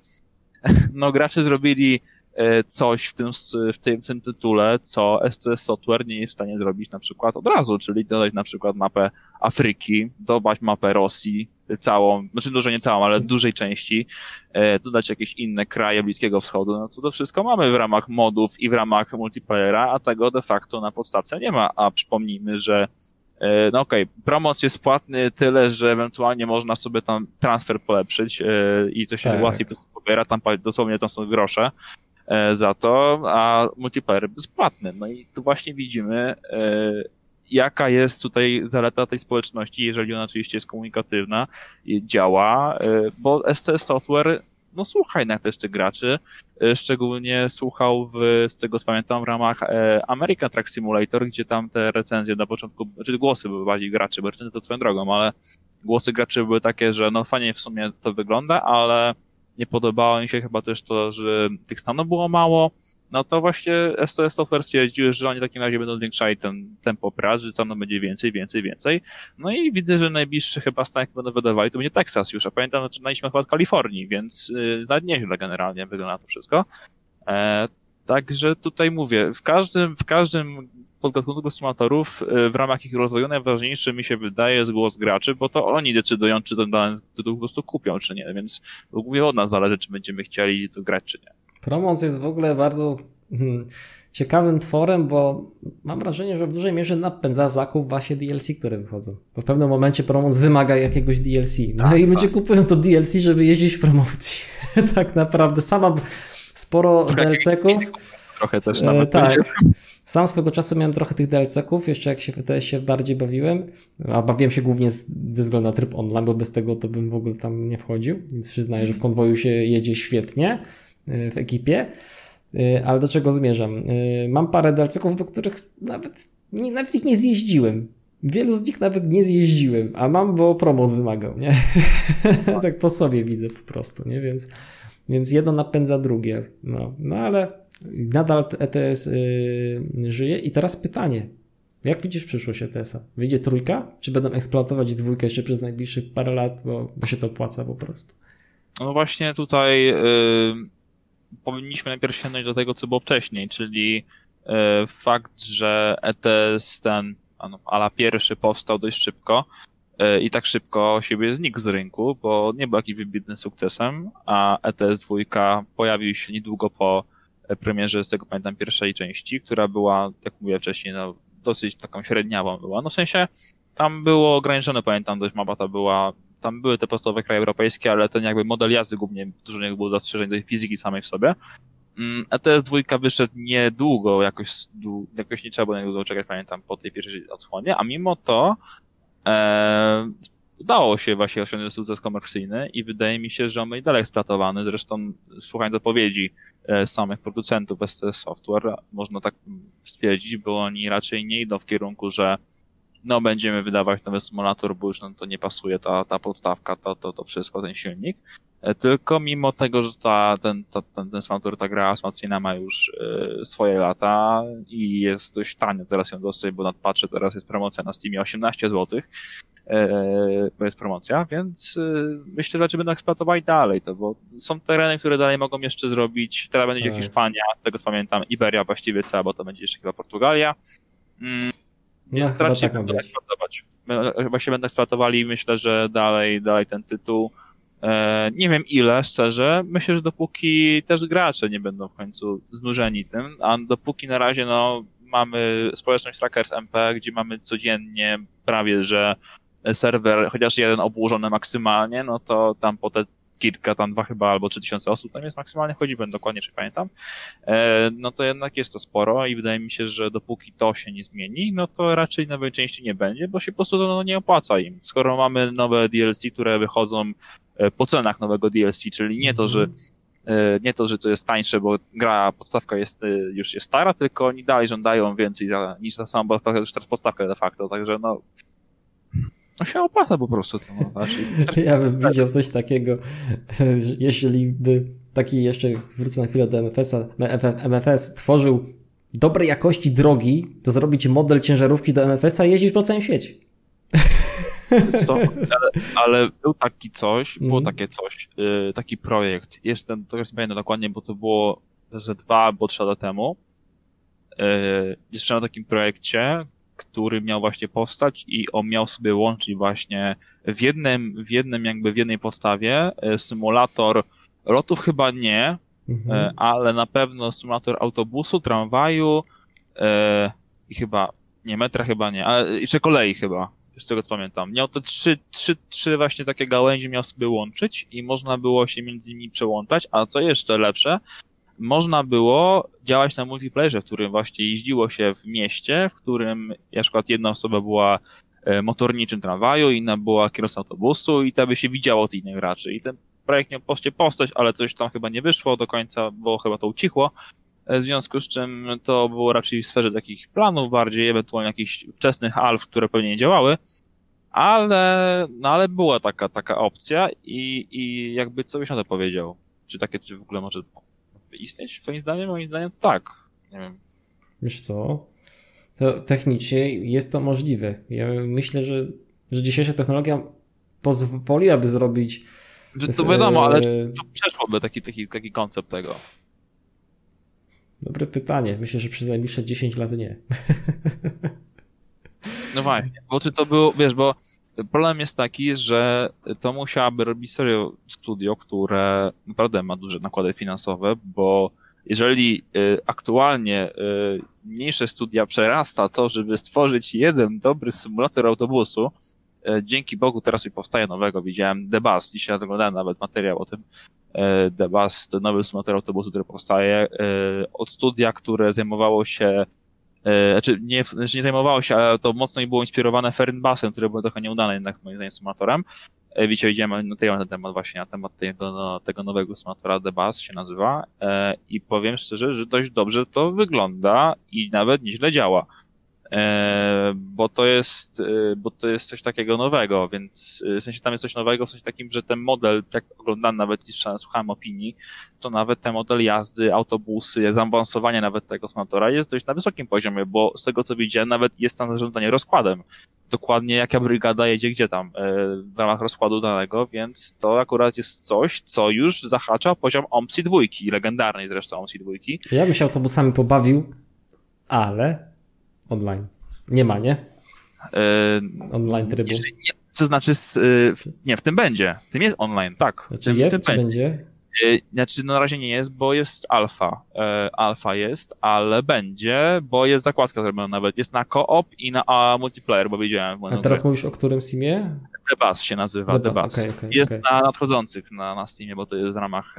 no gracze zrobili e, coś w tym, w tym, w tym tytule, co SCS Software nie jest w stanie zrobić na przykład od razu, czyli dodać na przykład mapę Afryki, dodać mapę Rosji, całą, znaczy dużo nie całą, ale dużej części, e, dodać jakieś inne kraje Bliskiego Wschodu, no to to wszystko mamy w ramach modów i w ramach multiplayera, a tego de facto na podstawce nie ma, a przypomnijmy, że E, no okej, okay. promoc jest płatny tyle, że ewentualnie można sobie tam transfer polepszyć e, i to się tak. łatwiej pobiera, tam dosłownie tam są grosze e, za to, a multiplayer jest płatny. No i tu właśnie widzimy, jaka jest tutaj zaleta tej społeczności, jeżeli ona oczywiście jest komunikatywna, działa, bo STS Software no słucha jednak też tych graczy, e, szczególnie słuchał w, z tego co pamiętam, w ramach e, American Truck Simulator, gdzie tam te recenzje na początku, znaczy głosy były bardziej graczy, bo recenzje to swoją drogą, ale głosy graczy były takie, że no fajnie w sumie to wygląda, ale nie podobało mi się chyba też to, że tych stanów było mało, no to właśnie STS Software stwierdziły, że oni w takim razie będą zwiększali ten tempo prac, że tam będzie więcej, więcej, więcej. No i widzę, że najbliższy chyba stan, jak będą wydawali, to będzie Teksas już, a pamiętam, że zaczynaliśmy chyba od Kalifornii, więc yy, nawet nieźle generalnie wygląda to wszystko. E, także tutaj mówię, w każdym, w każdym podgatunku symulatorów y, w ramach ich rozwoju najważniejszy mi się wydaje jest głos graczy, bo to oni decydują, czy ten dany tytuł po prostu kupią, czy nie, więc głównie od nas zależy, czy będziemy chcieli to grać, czy nie. Promoc jest w ogóle bardzo hmm, ciekawym tworem, bo mam wrażenie, że w dużej mierze napędza zakup właśnie DLC, które wychodzą. Bo w pewnym momencie promoc wymaga jakiegoś DLC. No tak, i ludzie tak. kupują to DLC, żeby jeździć w promocji. tak naprawdę. Sama sporo DLC-ków. Trochę też e, nawet. E, tak. Sam swego czasu miałem trochę tych DLC-ków, jeszcze jak się, się bardziej bawiłem, a bawiłem się głównie ze względu na tryb online, bo bez tego to bym w ogóle tam nie wchodził, więc przyznaję, że w konwoju się jedzie świetnie. Y, w ekipie. Y, ale do czego zmierzam? Y, mam parę delceków, do których nawet, nie, nawet ich nie zjeździłem. Wielu z nich nawet nie zjeździłem, a mam, bo promoc wymagał, nie? tak po sobie widzę po prostu, nie? Więc, więc jedno napędza drugie. No, no ale nadal ETS yy, żyje. I teraz pytanie. Jak widzisz przyszłość ETS-a? Wyjdzie trójka? Czy będą eksploatować dwójkę jeszcze przez najbliższych parę lat, bo, bo się to opłaca po prostu? No właśnie tutaj yy, powinniśmy najpierw sięgnąć do tego, co było wcześniej, czyli e, fakt, że ETS ten ala pierwszy powstał dość szybko e, i tak szybko siebie znikł z rynku, bo nie był jakimś wybitnym sukcesem, a ETS 2 pojawił się niedługo po premierze, z tego pamiętam, pierwszej części, która była, jak mówiłem wcześniej, no, dosyć taką średniawą była. No w sensie tam było ograniczone, pamiętam, dość mapa ta była tam były te podstawowe kraje europejskie, ale ten jakby model jazdy głównie dużo nie było zastrzeżeń do fizyki samej w sobie. ETS mm, 2 wyszedł niedługo, jakoś, jakoś nie trzeba było niedługo czekać, pamiętam, po tej pierwszej odsłonie, a mimo to e, udało się właśnie osiągnąć sukces komercyjny i wydaje mi się, że on będzie dalej eksploatowany. Zresztą słuchając zapowiedzi e, samych producentów STS Software, można tak stwierdzić, bo oni raczej nie idą w kierunku, że no będziemy wydawać nowy symulator, bo już no, to nie pasuje ta, ta podstawka, to, to, to wszystko, ten silnik. E, tylko mimo tego, że ta, ten, ta, ten, ten symulator, ta gra wzmocnienia ma już y, swoje lata i jest dość tanio teraz ją dostać, bo nadpatrzę, teraz jest promocja na Steamie 18 zł, e, bo jest promocja, więc y, myślę, że będą eksploatowali dalej to, bo są tereny, które dalej mogą jeszcze zrobić, teraz będzie tak. Hiszpania, z tego co pamiętam, Iberia właściwie cała, bo to będzie jeszcze chyba Portugalia. Mm więc no, raczej tak będą eksploatować. Właśnie będą eksploatowali myślę, że dalej, dalej ten tytuł. E, nie wiem ile, szczerze. Myślę, że dopóki też gracze nie będą w końcu znużeni tym, a dopóki na razie no, mamy społeczność Trackers MP, gdzie mamy codziennie prawie, że serwer, chociaż jeden obłożony maksymalnie, no to tam po te kilka, tam dwa chyba, albo trzy tysiące osób tam jest maksymalnie, chodzi, będę dokładnie, czy pamiętam, e, no to jednak jest to sporo i wydaje mi się, że dopóki to się nie zmieni, no to raczej nowej części nie będzie, bo się po prostu no, nie opłaca im. Skoro mamy nowe DLC, które wychodzą e, po cenach nowego DLC, czyli nie to, że e, nie to, że to jest tańsze, bo gra, podstawka jest, już jest stara, tylko oni dalej żądają więcej niż ta sama podstawka, już teraz podstawka de facto, także no, no się opłaca po prostu. To, no, znaczy, ja bym widział coś takiego, jeśli by taki jeszcze, wrócę na chwilę do MFS-a, MFS tworzył dobrej jakości drogi, to zrobić model ciężarówki do MFS-a i jeździć po całym świecie. To, ale, ale, był taki coś, było mm. takie coś, yy, taki projekt, jestem, to nie pamiętam dokładnie, bo to było ze dwa albo trzy lata temu. Jeszcze na takim projekcie, który miał właśnie powstać i on miał sobie łączyć właśnie w jednym, w jednym jakby w jednej podstawie symulator lotów chyba nie, mhm. ale na pewno symulator autobusu, tramwaju i chyba, nie metra chyba nie, ale jeszcze kolei chyba z tego co pamiętam. Miał te trzy, trzy, trzy właśnie takie gałęzie miał sobie łączyć i można było się między nimi przełączać, a co jeszcze lepsze, można było działać na multiplayerze, w którym właśnie jeździło się w mieście, w którym na przykład jedna osoba była e, motorniczym tramwaju, inna była kierowcą autobusu i to by się widziało tych innych graczy. I ten projekt miał poście postać, ale coś tam chyba nie wyszło do końca, bo chyba to ucichło. E, w związku z czym to było raczej w sferze takich planów bardziej, ewentualnie jakichś wczesnych alf, które pewnie nie działały, ale, no ale była taka, taka opcja i, i jakby co byś na to powiedział? Czy takie czy w ogóle może istnieć? Twoim zdaniem? Moim zdaniem to tak. Nie wiem. Wiesz co? To technicznie jest to możliwe. Ja myślę, że, że dzisiejsza technologia pozwoliłaby zrobić. Że to wiadomo, ale e, to przeszłoby taki, taki, taki koncept tego. Dobre pytanie. Myślę, że przez najbliższe 10 lat nie. No właśnie, bo czy to było, wiesz, bo problem jest taki, że to musiałaby robić serio studio, które naprawdę ma duże nakłady finansowe, bo jeżeli y, aktualnie y, mniejsze studia przerasta to, żeby stworzyć jeden dobry symulator autobusu, y, dzięki Bogu teraz mi powstaje nowego, widziałem The Bus, dzisiaj oglądałem nawet materiał o tym, The Bus, to nowy symulator autobusu, który powstaje, od studia, które zajmowało się znaczy nie, znaczy nie zajmowało się, ale to mocno i było inspirowane Fernbusem, który był trochę nieudany jednak moim zdaniem symulatorem. Wiecie, idziemy na ten temat właśnie, na temat tego, no, tego nowego symulatora The Bus się nazywa i powiem szczerze, że dość dobrze to wygląda i nawet nieźle działa. E, bo to jest, e, bo to jest coś takiego nowego, więc e, w sensie tam jest coś nowego, w sensie takim, że ten model, jak oglądam nawet i słuchałem opinii, to nawet ten model jazdy, autobusy, zaawansowanie nawet tego smatora jest dość na wysokim poziomie, bo z tego co widziałem, nawet jest tam zarządzanie rozkładem. Dokładnie jaka brygada jedzie gdzie tam w ramach rozkładu danego, więc to akurat jest coś, co już zahacza poziom OMSI dwójki, legendarnej zresztą OMSI dwójki. Ja bym się autobusami pobawił, ale Online. Nie ma, nie? Yy, online trybu. Nie, to znaczy, z, y, nie, w tym będzie. W tym jest online, tak. Znaczy tym, jest, w tym będzie? będzie? Y, znaczy, no na razie nie jest, bo jest alfa. Alfa jest, ale będzie, bo jest zakładka zrobiona nawet. Jest na co-op i na a, multiplayer, bo widziałem. A teraz mówisz o którym simie? The Bus się nazywa, Bus. Okay, okay, jest okay. na nadchodzących na, na Steamie, bo to jest w ramach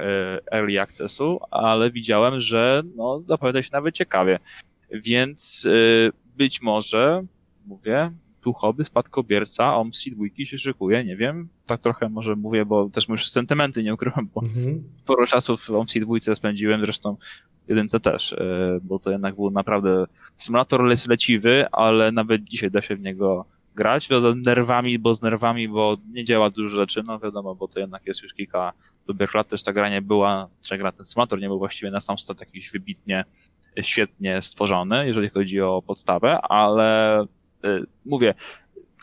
Early Accessu, ale widziałem, że no, zapowiada się nawet ciekawie. Więc y, być może, mówię, tu hobby, spadkobierca OMSI dwójki się szykuje, nie wiem, tak trochę może mówię, bo też już sentymenty nie ukrywam, bo mhm. sporo czasu w OMSI dwójce spędziłem, zresztą jedynce też, y, bo to jednak był naprawdę symulator jest leciwy, ale nawet dzisiaj da się w niego grać, z nerwami, bo z nerwami, bo nie działa dużo rzeczy, no wiadomo, bo to jednak jest już kilka dobrych lat, też ta gra nie była, czy gra ten symulator nie był właściwie na sam start jakiś wybitnie świetnie stworzony, jeżeli chodzi o podstawę, ale y, mówię,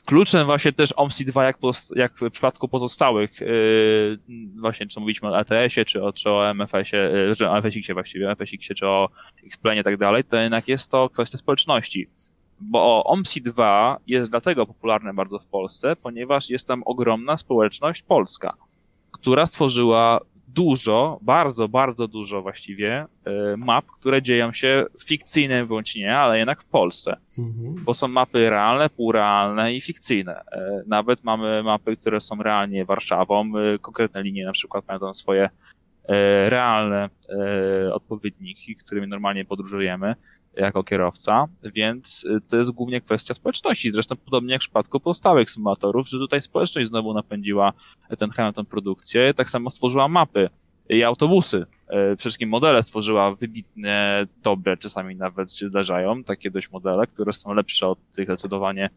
kluczem właśnie też OMSI 2, jak, jak w przypadku pozostałych, y, właśnie co mówiliśmy o ETS-ie, czy o, czy o MFS-ie, y, czy o MFSX-ie właściwie, MFSX-ie, czy o X-Plane i tak dalej, to jednak jest to kwestia społeczności. Bo OMSI 2 jest dlatego popularne bardzo w Polsce, ponieważ jest tam ogromna społeczność polska, która stworzyła dużo, bardzo, bardzo dużo właściwie e, map, które dzieją się fikcyjne bądź nie, ale jednak w Polsce. Mhm. Bo są mapy realne, półrealne i fikcyjne. E, nawet mamy mapy, które są realnie Warszawą, e, konkretne linie na przykład mają tam swoje realne odpowiedniki, którymi normalnie podróżujemy jako kierowca, więc to jest głównie kwestia społeczności. Zresztą podobnie jak w przypadku pozostałych symulatorów, że tutaj społeczność znowu napędziła ten Hamilton produkcję, tak samo stworzyła mapy i autobusy. Przede wszystkim modele stworzyła wybitnie dobre, czasami nawet się zdarzają takie dość modele, które są lepsze od tych zdecydowanie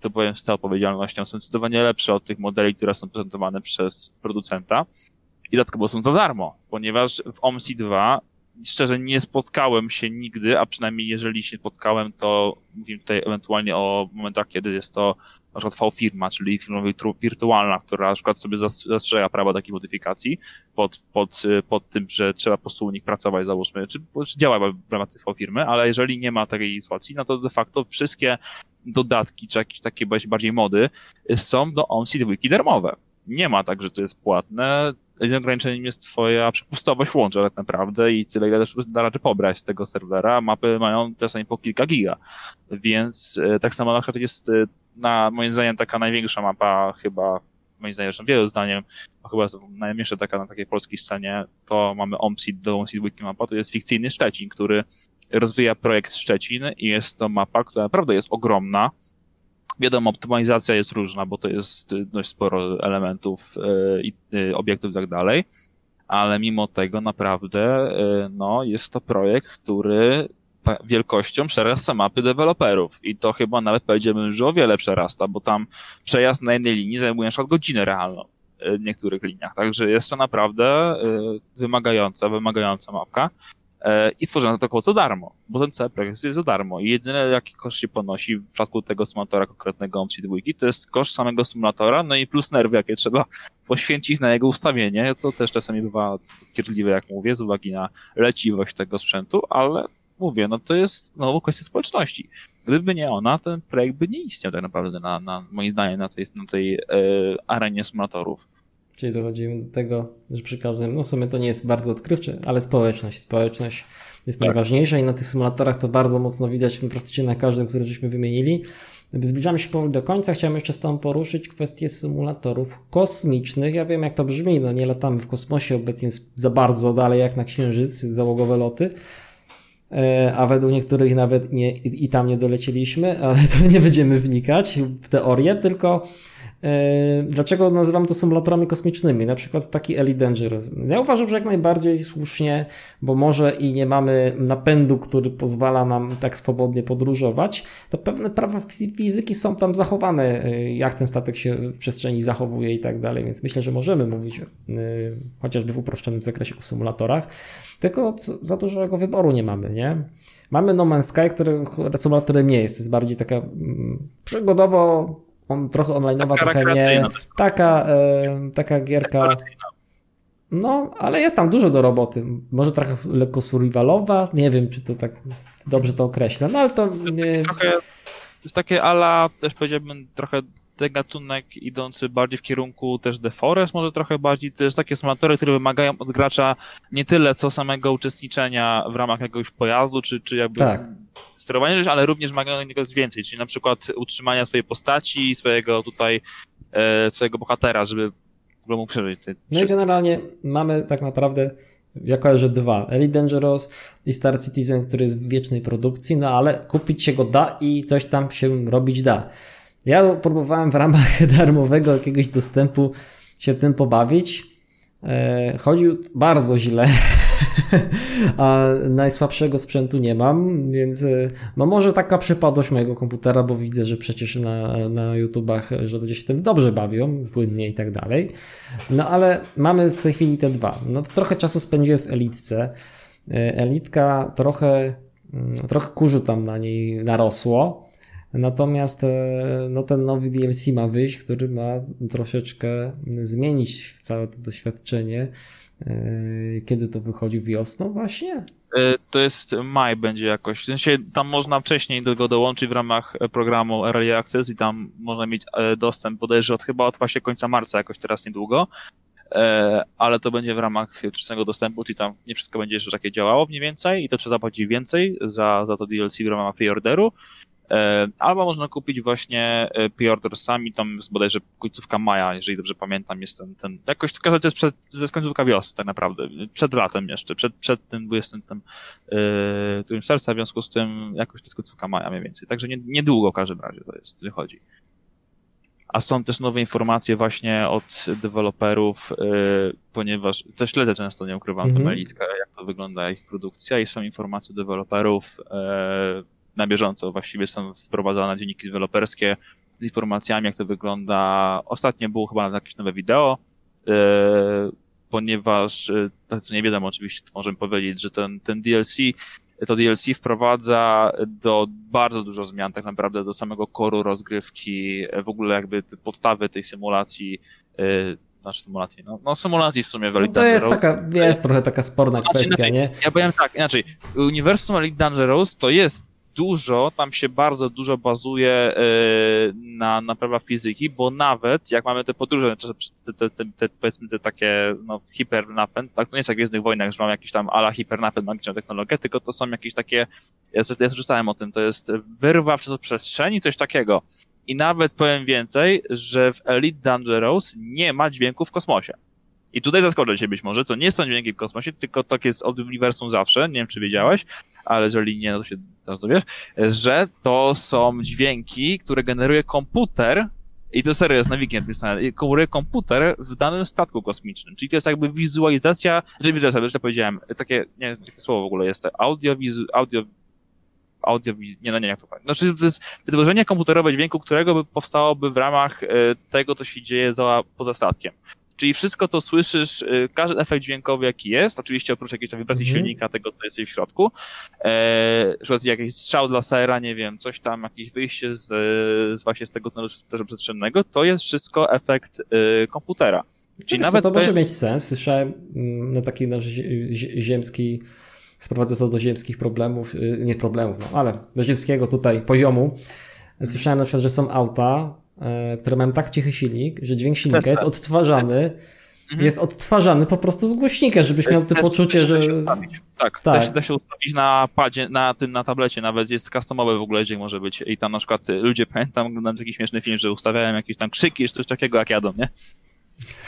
to powiem z całą odpowiedzialnością, są zdecydowanie lepsze od tych modeli, które są prezentowane przez producenta i dodatkowo są za darmo, ponieważ w OMSI 2 szczerze nie spotkałem się nigdy, a przynajmniej jeżeli się spotkałem, to mówimy tutaj ewentualnie o momentach, kiedy jest to na przykład V-firma, czyli firma wirtualna, która na przykład sobie zastrzega prawa takiej modyfikacji pod, pod, pod tym, że trzeba po prostu u nich pracować, załóżmy, czy, czy działa w ramach tej V-firmy, ale jeżeli nie ma takiej sytuacji, no to de facto wszystkie dodatki, czy jakieś takie bardziej mody są do OnSeed Wiki darmowe. Nie ma tak, że to jest płatne, jedynym ograniczeniem jest twoja przepustowość łącza tak naprawdę i tyle, ile też da radę pobrać z tego serwera. Mapy mają czasami po kilka giga, więc e, tak samo na przykład jest e, na moim zdaniem taka największa mapa chyba, moim zdaniem, zresztą wielu zdaniem, chyba najmniejsza taka na takiej polskiej scenie, to mamy OMSID do OMSID Wiki mapa, to jest fikcyjny Szczecin, który rozwija projekt Szczecin i jest to mapa, która naprawdę jest ogromna, Wiadomo, optymalizacja jest różna, bo to jest y, dość sporo elementów y, i y, obiektów i tak dalej, ale mimo tego naprawdę no, jest to projekt, który wielkością przerasta mapy deweloperów i to chyba nawet powiedziałbym, że o wiele przerasta, bo tam przejazd na jednej linii zajmuje na przykład godzinę realną w niektórych liniach, także jest to naprawdę wymagająca, wymagająca mapka. E, i stworzono koło za darmo, bo ten cały projekt jest za darmo i jedyne jaki koszt się ponosi w przypadku tego symulatora konkretnego OMSI 2 to jest koszt samego symulatora, no i plus nerwy, jakie trzeba poświęcić na jego ustawienie, co też czasami bywa kierliwe, jak mówię, z uwagi na leciwość tego sprzętu, ale mówię, no to jest znowu kwestia społeczności. Gdyby nie ona, ten projekt by nie istniał tak naprawdę na, na moim zdaniem na tej, na tej e, arenie symulatorów. Czyli dochodzimy do tego, że przy każdym, no w sumie to nie jest bardzo odkrywcze, ale społeczność. Społeczność jest tak. najważniejsza i na tych symulatorach to bardzo mocno widać praktycznie na każdym, który żeśmy wymienili. Zbliżamy się powoli do końca. Chciałem jeszcze z Tobą poruszyć kwestię symulatorów kosmicznych. Ja wiem, jak to brzmi, no nie latamy w kosmosie obecnie za bardzo dalej jak na Księżyc, załogowe loty, e, a według niektórych nawet nie, i tam nie dolecieliśmy, ale to nie będziemy wnikać w teorię, tylko dlaczego nazywam to symulatorami kosmicznymi? Na przykład taki Elite Dangerous. Ja uważam, że jak najbardziej słusznie, bo może i nie mamy napędu, który pozwala nam tak swobodnie podróżować, to pewne prawa fizyki są tam zachowane, e, jak ten statek się w przestrzeni zachowuje i tak dalej, więc myślę, że możemy mówić e, chociażby w uproszczonym zakresie o symulatorach, tylko za dużego wyboru nie mamy, nie? Mamy No Man's Sky, który symulatorem nie jest, to jest bardziej taka mm, przygodowo on trochę online'owa, trochę nie. Taka, e, taka gierka. No, ale jest tam dużo do roboty. Może trochę lekko survivalowa. Nie wiem, czy to tak dobrze to określę, no ale to. Nie... Trochę, to jest takie ala, też powiedziałbym, trochę ten gatunek idący bardziej w kierunku też The Forest, może trochę bardziej, to jest takie symulatory, które wymagają od gracza nie tyle co samego uczestniczenia w ramach jakiegoś pojazdu, czy, czy jakby tak. Sterowania ale również wymagają niego więcej, czyli na przykład utrzymania swojej postaci, swojego tutaj, e, swojego bohatera, żeby w ogóle mógł przeżyć. no i generalnie mamy tak naprawdę ja że dwa. Elite Dangerous i Star Citizen, który jest w wiecznej produkcji, no ale kupić się go da i coś tam się robić da. Ja próbowałem w ramach darmowego jakiegoś dostępu się tym pobawić. E, chodził bardzo źle, a najsłabszego sprzętu nie mam, więc e, no może taka przypadłość mojego komputera, bo widzę, że przecież na, na YouTubach, że ludzie się tym dobrze bawią, płynnie i tak dalej. No ale mamy w tej chwili te dwa. No trochę czasu spędziłem w Elitce. E, Elitka trochę, mm, trochę kurzu tam na niej narosło. Natomiast e, no, ten nowy DLC ma wyjść, który ma troszeczkę zmienić całe to doświadczenie. E, kiedy to wychodzi wiosną właśnie? E, to jest maj będzie jakoś. W sensie tam można wcześniej do dołączyć w ramach programu Early Access i tam można mieć dostęp bodajże od chyba od właśnie końca marca jakoś teraz niedługo. Ale to będzie w ramach wczesnego dostępu, czyli tam nie wszystko będzie jeszcze takie działało mniej więcej i to trzeba zapłacić więcej za, za to DLC w ramach preorderu. E, albo można kupić właśnie e, preordersami, tam jest bodajże końcówka maja, jeżeli dobrze pamiętam, jest ten, ten jakoś to jest przed, to jest końcówka wiosny tak naprawdę, przed latem jeszcze, przed, przed tym 20 tym, yy, czerwca, w związku z tym jakoś to jest końcówka maja mniej więcej, także nie, niedługo w każdym razie to jest, wychodzi. A są też nowe informacje właśnie od deweloperów, yy, ponieważ też śledzę często, nie ukrywam, mm -hmm. tą jak to wygląda ich produkcja i są informacje deweloperów, yy, na bieżąco. Właściwie są wprowadzane dzienniki deweloperskie z informacjami, jak to wygląda. Ostatnio było chyba jakieś nowe wideo, yy, ponieważ, yy, co nie wiadomo oczywiście, to możemy powiedzieć, że ten, ten DLC to DLC wprowadza do bardzo dużo zmian tak naprawdę do samego koru rozgrywki, w ogóle jakby podstawy tej symulacji, znaczy symulacji, no, no symulacji w sumie w Elite no to jest taka, jest trochę taka sporna znaczy, kwestia, inaczej, nie? Ja powiem tak, inaczej, uniwersum Elite Dangerous to jest dużo, tam się bardzo dużo bazuje e, na, na prawa fizyki, bo nawet jak mamy te podróże, te, te, te, te powiedzmy te takie no, hipernapęd, tak, to nie jest jak w Gwiezdnych Wojnach, że mam jakiś tam ala hipernapęd, magiczną technologię, tylko to są jakieś takie, ja, ja czytałem o tym, to jest wyrwa przez przestrzeni, coś takiego. I nawet powiem więcej, że w Elite Dangerous nie ma dźwięku w kosmosie. I tutaj zaskoczę cię być może, to nie są dźwięki w kosmosie, tylko tak jest od uniwersum zawsze, nie wiem czy wiedziałeś, ale jeżeli nie, no to się teraz dowiesz, że to są dźwięki, które generuje komputer, i to serio jest na wiki napisane, generuje komputer w danym statku kosmicznym. Czyli to jest jakby wizualizacja, że wizualizacja, że powiedziałem, takie, nie jakie słowo w ogóle jest, audio, wizu, audio, audio, nie, no nie, jak to powiedzieć. Znaczy, to jest wytworzenie komputerowe dźwięku, którego by powstałoby w ramach e, tego, co się dzieje za, poza statkiem. Czyli wszystko to słyszysz, y, każdy efekt dźwiękowy, jaki jest, oczywiście oprócz jakiejś tam wibracji mm -hmm. silnika, tego, co jest w środku, e, przykład jakiś strzał dla sera, nie wiem, coś tam, jakieś wyjście z, z właśnie z tego tunelu przestrzennego, to jest wszystko efekt y, komputera. Czyli nawet to może mieć sens. Słyszałem mm, na taki nasz ziemski, sprowadzę to do ziemskich problemów, y, nie problemów, no, ale do ziemskiego tutaj poziomu. Słyszałem na przykład, że są auta, które mają tak cichy silnik, że dźwięk silnika jest odtwarzany mhm. jest odtwarzany po prostu z głośnika, żebyś miał to poczucie, że... Tak, tak. Da, się, da się ustawić na padzie, na tym, na tablecie nawet, jest customowy w ogóle dźwięk może być i tam na przykład ludzie, pamiętam, oglądałem taki śmieszny film, że ustawiałem jakieś tam krzyki, czy coś takiego jak jadą, nie?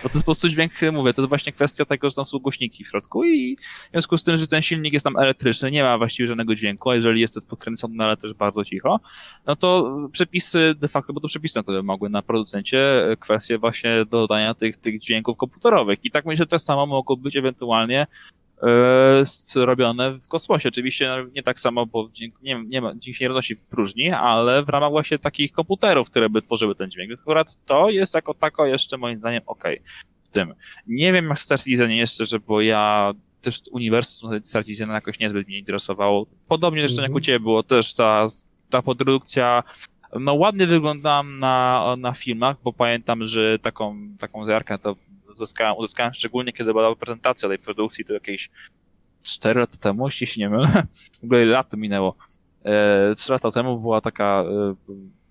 Bo to jest po prostu dźwięk, mówię, to jest właśnie kwestia tego, że tam są głośniki w środku i w związku z tym, że ten silnik jest tam elektryczny, nie ma właściwie żadnego dźwięku, a jeżeli jest to podkręcony, no ale też bardzo cicho, no to przepisy de facto, bo to przepisy na to mogły na producencie kwestie właśnie dodania tych, tych dźwięków komputerowych. I tak myślę, że to samo mogło być ewentualnie robione w kosmosie. Oczywiście nie tak samo, bo dźwięk nie, nie, ma, dźwięk się nie roznosi w próżni, ale w ramach właśnie takich komputerów, które by tworzyły ten dźwięk. Akurat to jest jako tako jeszcze moim zdaniem ok w tym. Nie wiem jak Star Citizen jeszcze, że bo ja też uniwersum Star Citizen jakoś niezbyt mnie interesowało. Podobnie zresztą mm -hmm. jak u ciebie było też ta, ta produkcja no ładnie wyglądam na, na filmach, bo pamiętam, że taką, taką zjarkę to uzyskałem, uzyskałem szczególnie, kiedy była prezentacja tej produkcji, to jakieś 4 lata temu, jeśli się nie mylę, w ogóle lat minęło. E, 3 lata temu była taka e,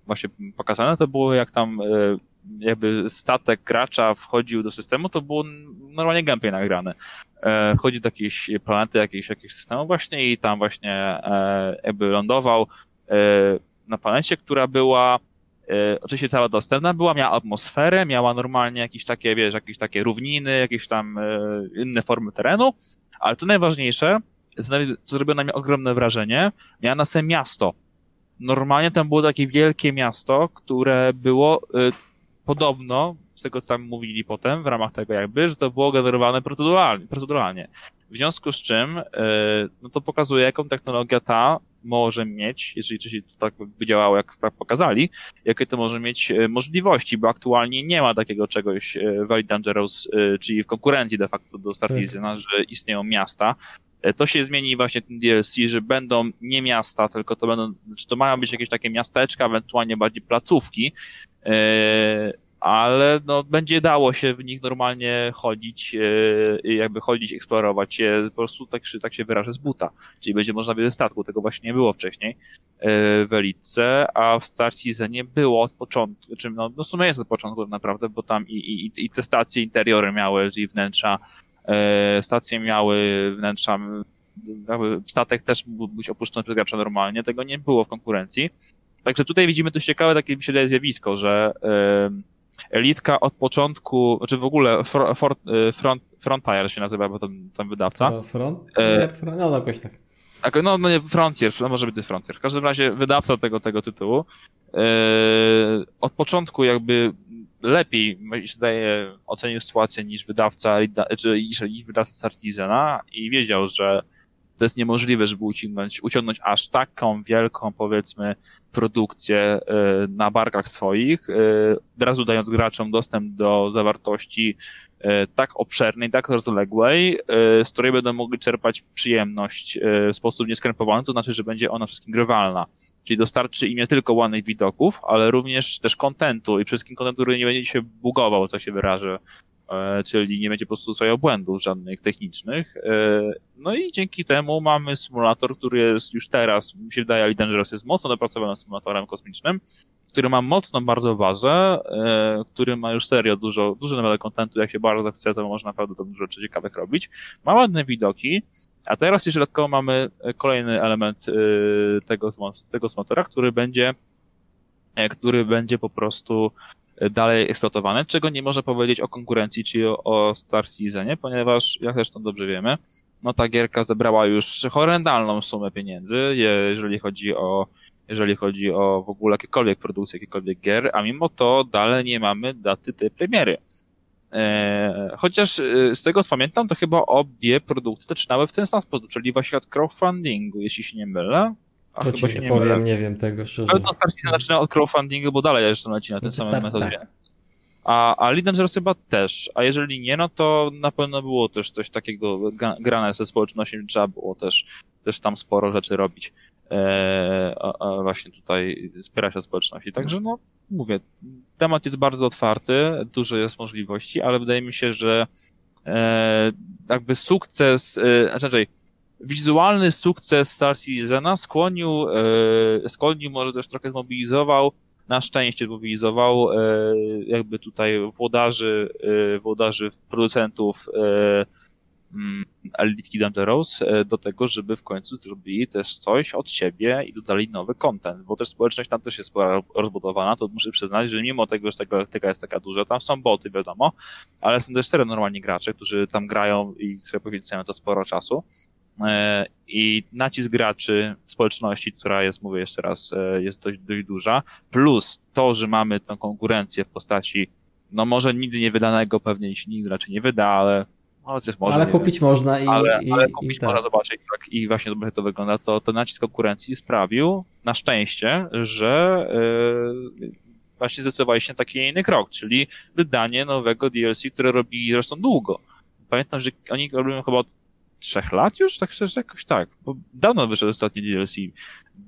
właśnie pokazane, to było jak tam e, jakby statek gracza wchodził do systemu, to było normalnie gameplay nagrane. E, wchodzi do jakiejś planety, jakiejś, jakiejś systemu właśnie i tam właśnie e, jakby lądował e, na planecie, która była oczywiście cała dostępna była, miała atmosferę, miała normalnie jakieś takie, wiesz, jakieś takie równiny, jakieś tam e, inne formy terenu, ale co najważniejsze, co zrobiło na mnie ogromne wrażenie, miała na sobie miasto. Normalnie tam było takie wielkie miasto, które było e, podobno, z tego co tam mówili potem, w ramach tego jakby, że to było generowane proceduralnie. proceduralnie. W związku z czym, no to pokazuje, jaką technologia ta może mieć, jeżeli to tak by działało, jak pokazali, jakie to może mieć e, możliwości, bo aktualnie nie ma takiego czegoś w Valley Dangerous, e, czyli w konkurencji de facto do Star tak. że istnieją miasta. E, to się zmieni właśnie tym DLC, że będą nie miasta, tylko to będą, czy to mają być jakieś takie miasteczka, ewentualnie bardziej placówki, ale no, będzie dało się w nich normalnie chodzić, e, jakby chodzić, eksplorować je, po prostu tak, tak się wyrażę, z buta. Czyli będzie można ze statku, tego właśnie nie było wcześniej e, w Elitce, a w Star Seasonie było od początku, czym no, no w sumie jest od początku tak naprawdę, bo tam i, i, i te stacje interiory miały, czyli wnętrza, e, stacje miały wnętrza, jakby statek też mógł być opuszczony przez gracza normalnie, tego nie było w konkurencji. Także tutaj widzimy dość ciekawe takie mi się zjawisko, że Elitka od początku, czy w ogóle for, for, y, front, Frontier się nazywa, bo ten, ten wydawca. No, front? E, no, jakoś tak. tak. No, no nie, Frontier, no może być Frontier. W każdym razie wydawca tego, tego tytułu e, od początku jakby lepiej, zdaje, ocenił sytuację niż wydawca, czy niż wydawca Sartizena i wiedział, że to jest niemożliwe, żeby uciągnąć, uciągnąć aż taką wielką, powiedzmy, produkcję e, na barkach swoich, e, od razu dając graczom dostęp do zawartości tak obszernej, tak rozległej, z której będą mogli czerpać przyjemność w sposób nieskrępowany, to znaczy, że będzie ona wszystkim grywalna. Czyli dostarczy im nie tylko ładnych widoków, ale również też kontentu i wszystkim kontentu, który nie będzie się bugował, co się wyrażę czyli nie będzie po prostu swoich błędów żadnych technicznych. E, no i dzięki temu mamy symulator, który jest już teraz, mi się wydaje, Dangerous jest mocno dopracowany symulatorem kosmicznym, który ma mocną bardzo bazę, e, który ma już serio dużo, dużo nawet kontentu, jak się bardzo chce, to można naprawdę tam dużo rzeczy ciekawych robić. Ma ładne widoki, a teraz jeszcze dodatkowo mamy kolejny element tego, tego symulatora, który będzie który będzie po prostu dalej eksploatowane, czego nie można powiedzieć o konkurencji, czyli o, Star Citizenie, ponieważ, jak zresztą dobrze wiemy, no ta gierka zebrała już horrendalną sumę pieniędzy, jeżeli chodzi o jeżeli chodzi o w ogóle jakiekolwiek produkcje, jakiekolwiek gier, a mimo to dalej nie mamy daty tej premiery. Eee, chociaż e, z tego co pamiętam, to chyba obie produkcje zaczynały w ten sposób, czyli właśnie od crowdfundingu, jeśli się nie mylę. A to ci nie powiem, nie wiem tego szczerze. Ale to Citizen zaczyna od crowdfundingu, bo dalej jeszcze leci na tym samym tak, metodzie. Tak. A, a Lead Dangerous chyba też. A jeżeli nie, no to na pewno było też coś takiego grane ze społecznością, trzeba było też, też tam sporo rzeczy robić. E, a, a właśnie tutaj wspierać o społeczności. Także no, mówię, temat jest bardzo otwarty, dużo jest możliwości, ale wydaje mi się, że e, jakby sukces, e, znaczy wizualny sukces Star Citizena skłonił, e, skłonił, może też trochę zmobilizował, na szczęście zmobilizował e, jakby tutaj włodarzy, e, włodarzy producentów mm, Elite Kid Rose do tego, żeby w końcu zrobili też coś od siebie i dodali nowy content, bo też społeczność tam też jest rozbudowana, to muszę przyznać, że mimo tego, że tego, tego jest taka duża, tam są boty, wiadomo, ale są też serio normalni gracze, którzy tam grają i sobie poświęcają to sporo czasu i nacisk graczy społeczności, która jest, mówię jeszcze raz, e, jest dość, dość duża, plus to, że mamy tę konkurencję w postaci, no może nigdy nie wydanego, pewnie się nigdy raczej nie wyda, ale chociaż może. Ale kupić wiem. można i. Ale, i, ale kupić i można tak. zobaczyć, jak i właśnie dobrze to wygląda. To, to nacisk konkurencji sprawił, na szczęście, że yy, właśnie zdecydowali się na taki inny krok, czyli wydanie nowego DLC, które robili zresztą długo. Pamiętam, że oni robią chyba od trzech lat już, tak szczerze, jakoś tak, bo dawno wyszedł ostatni DLC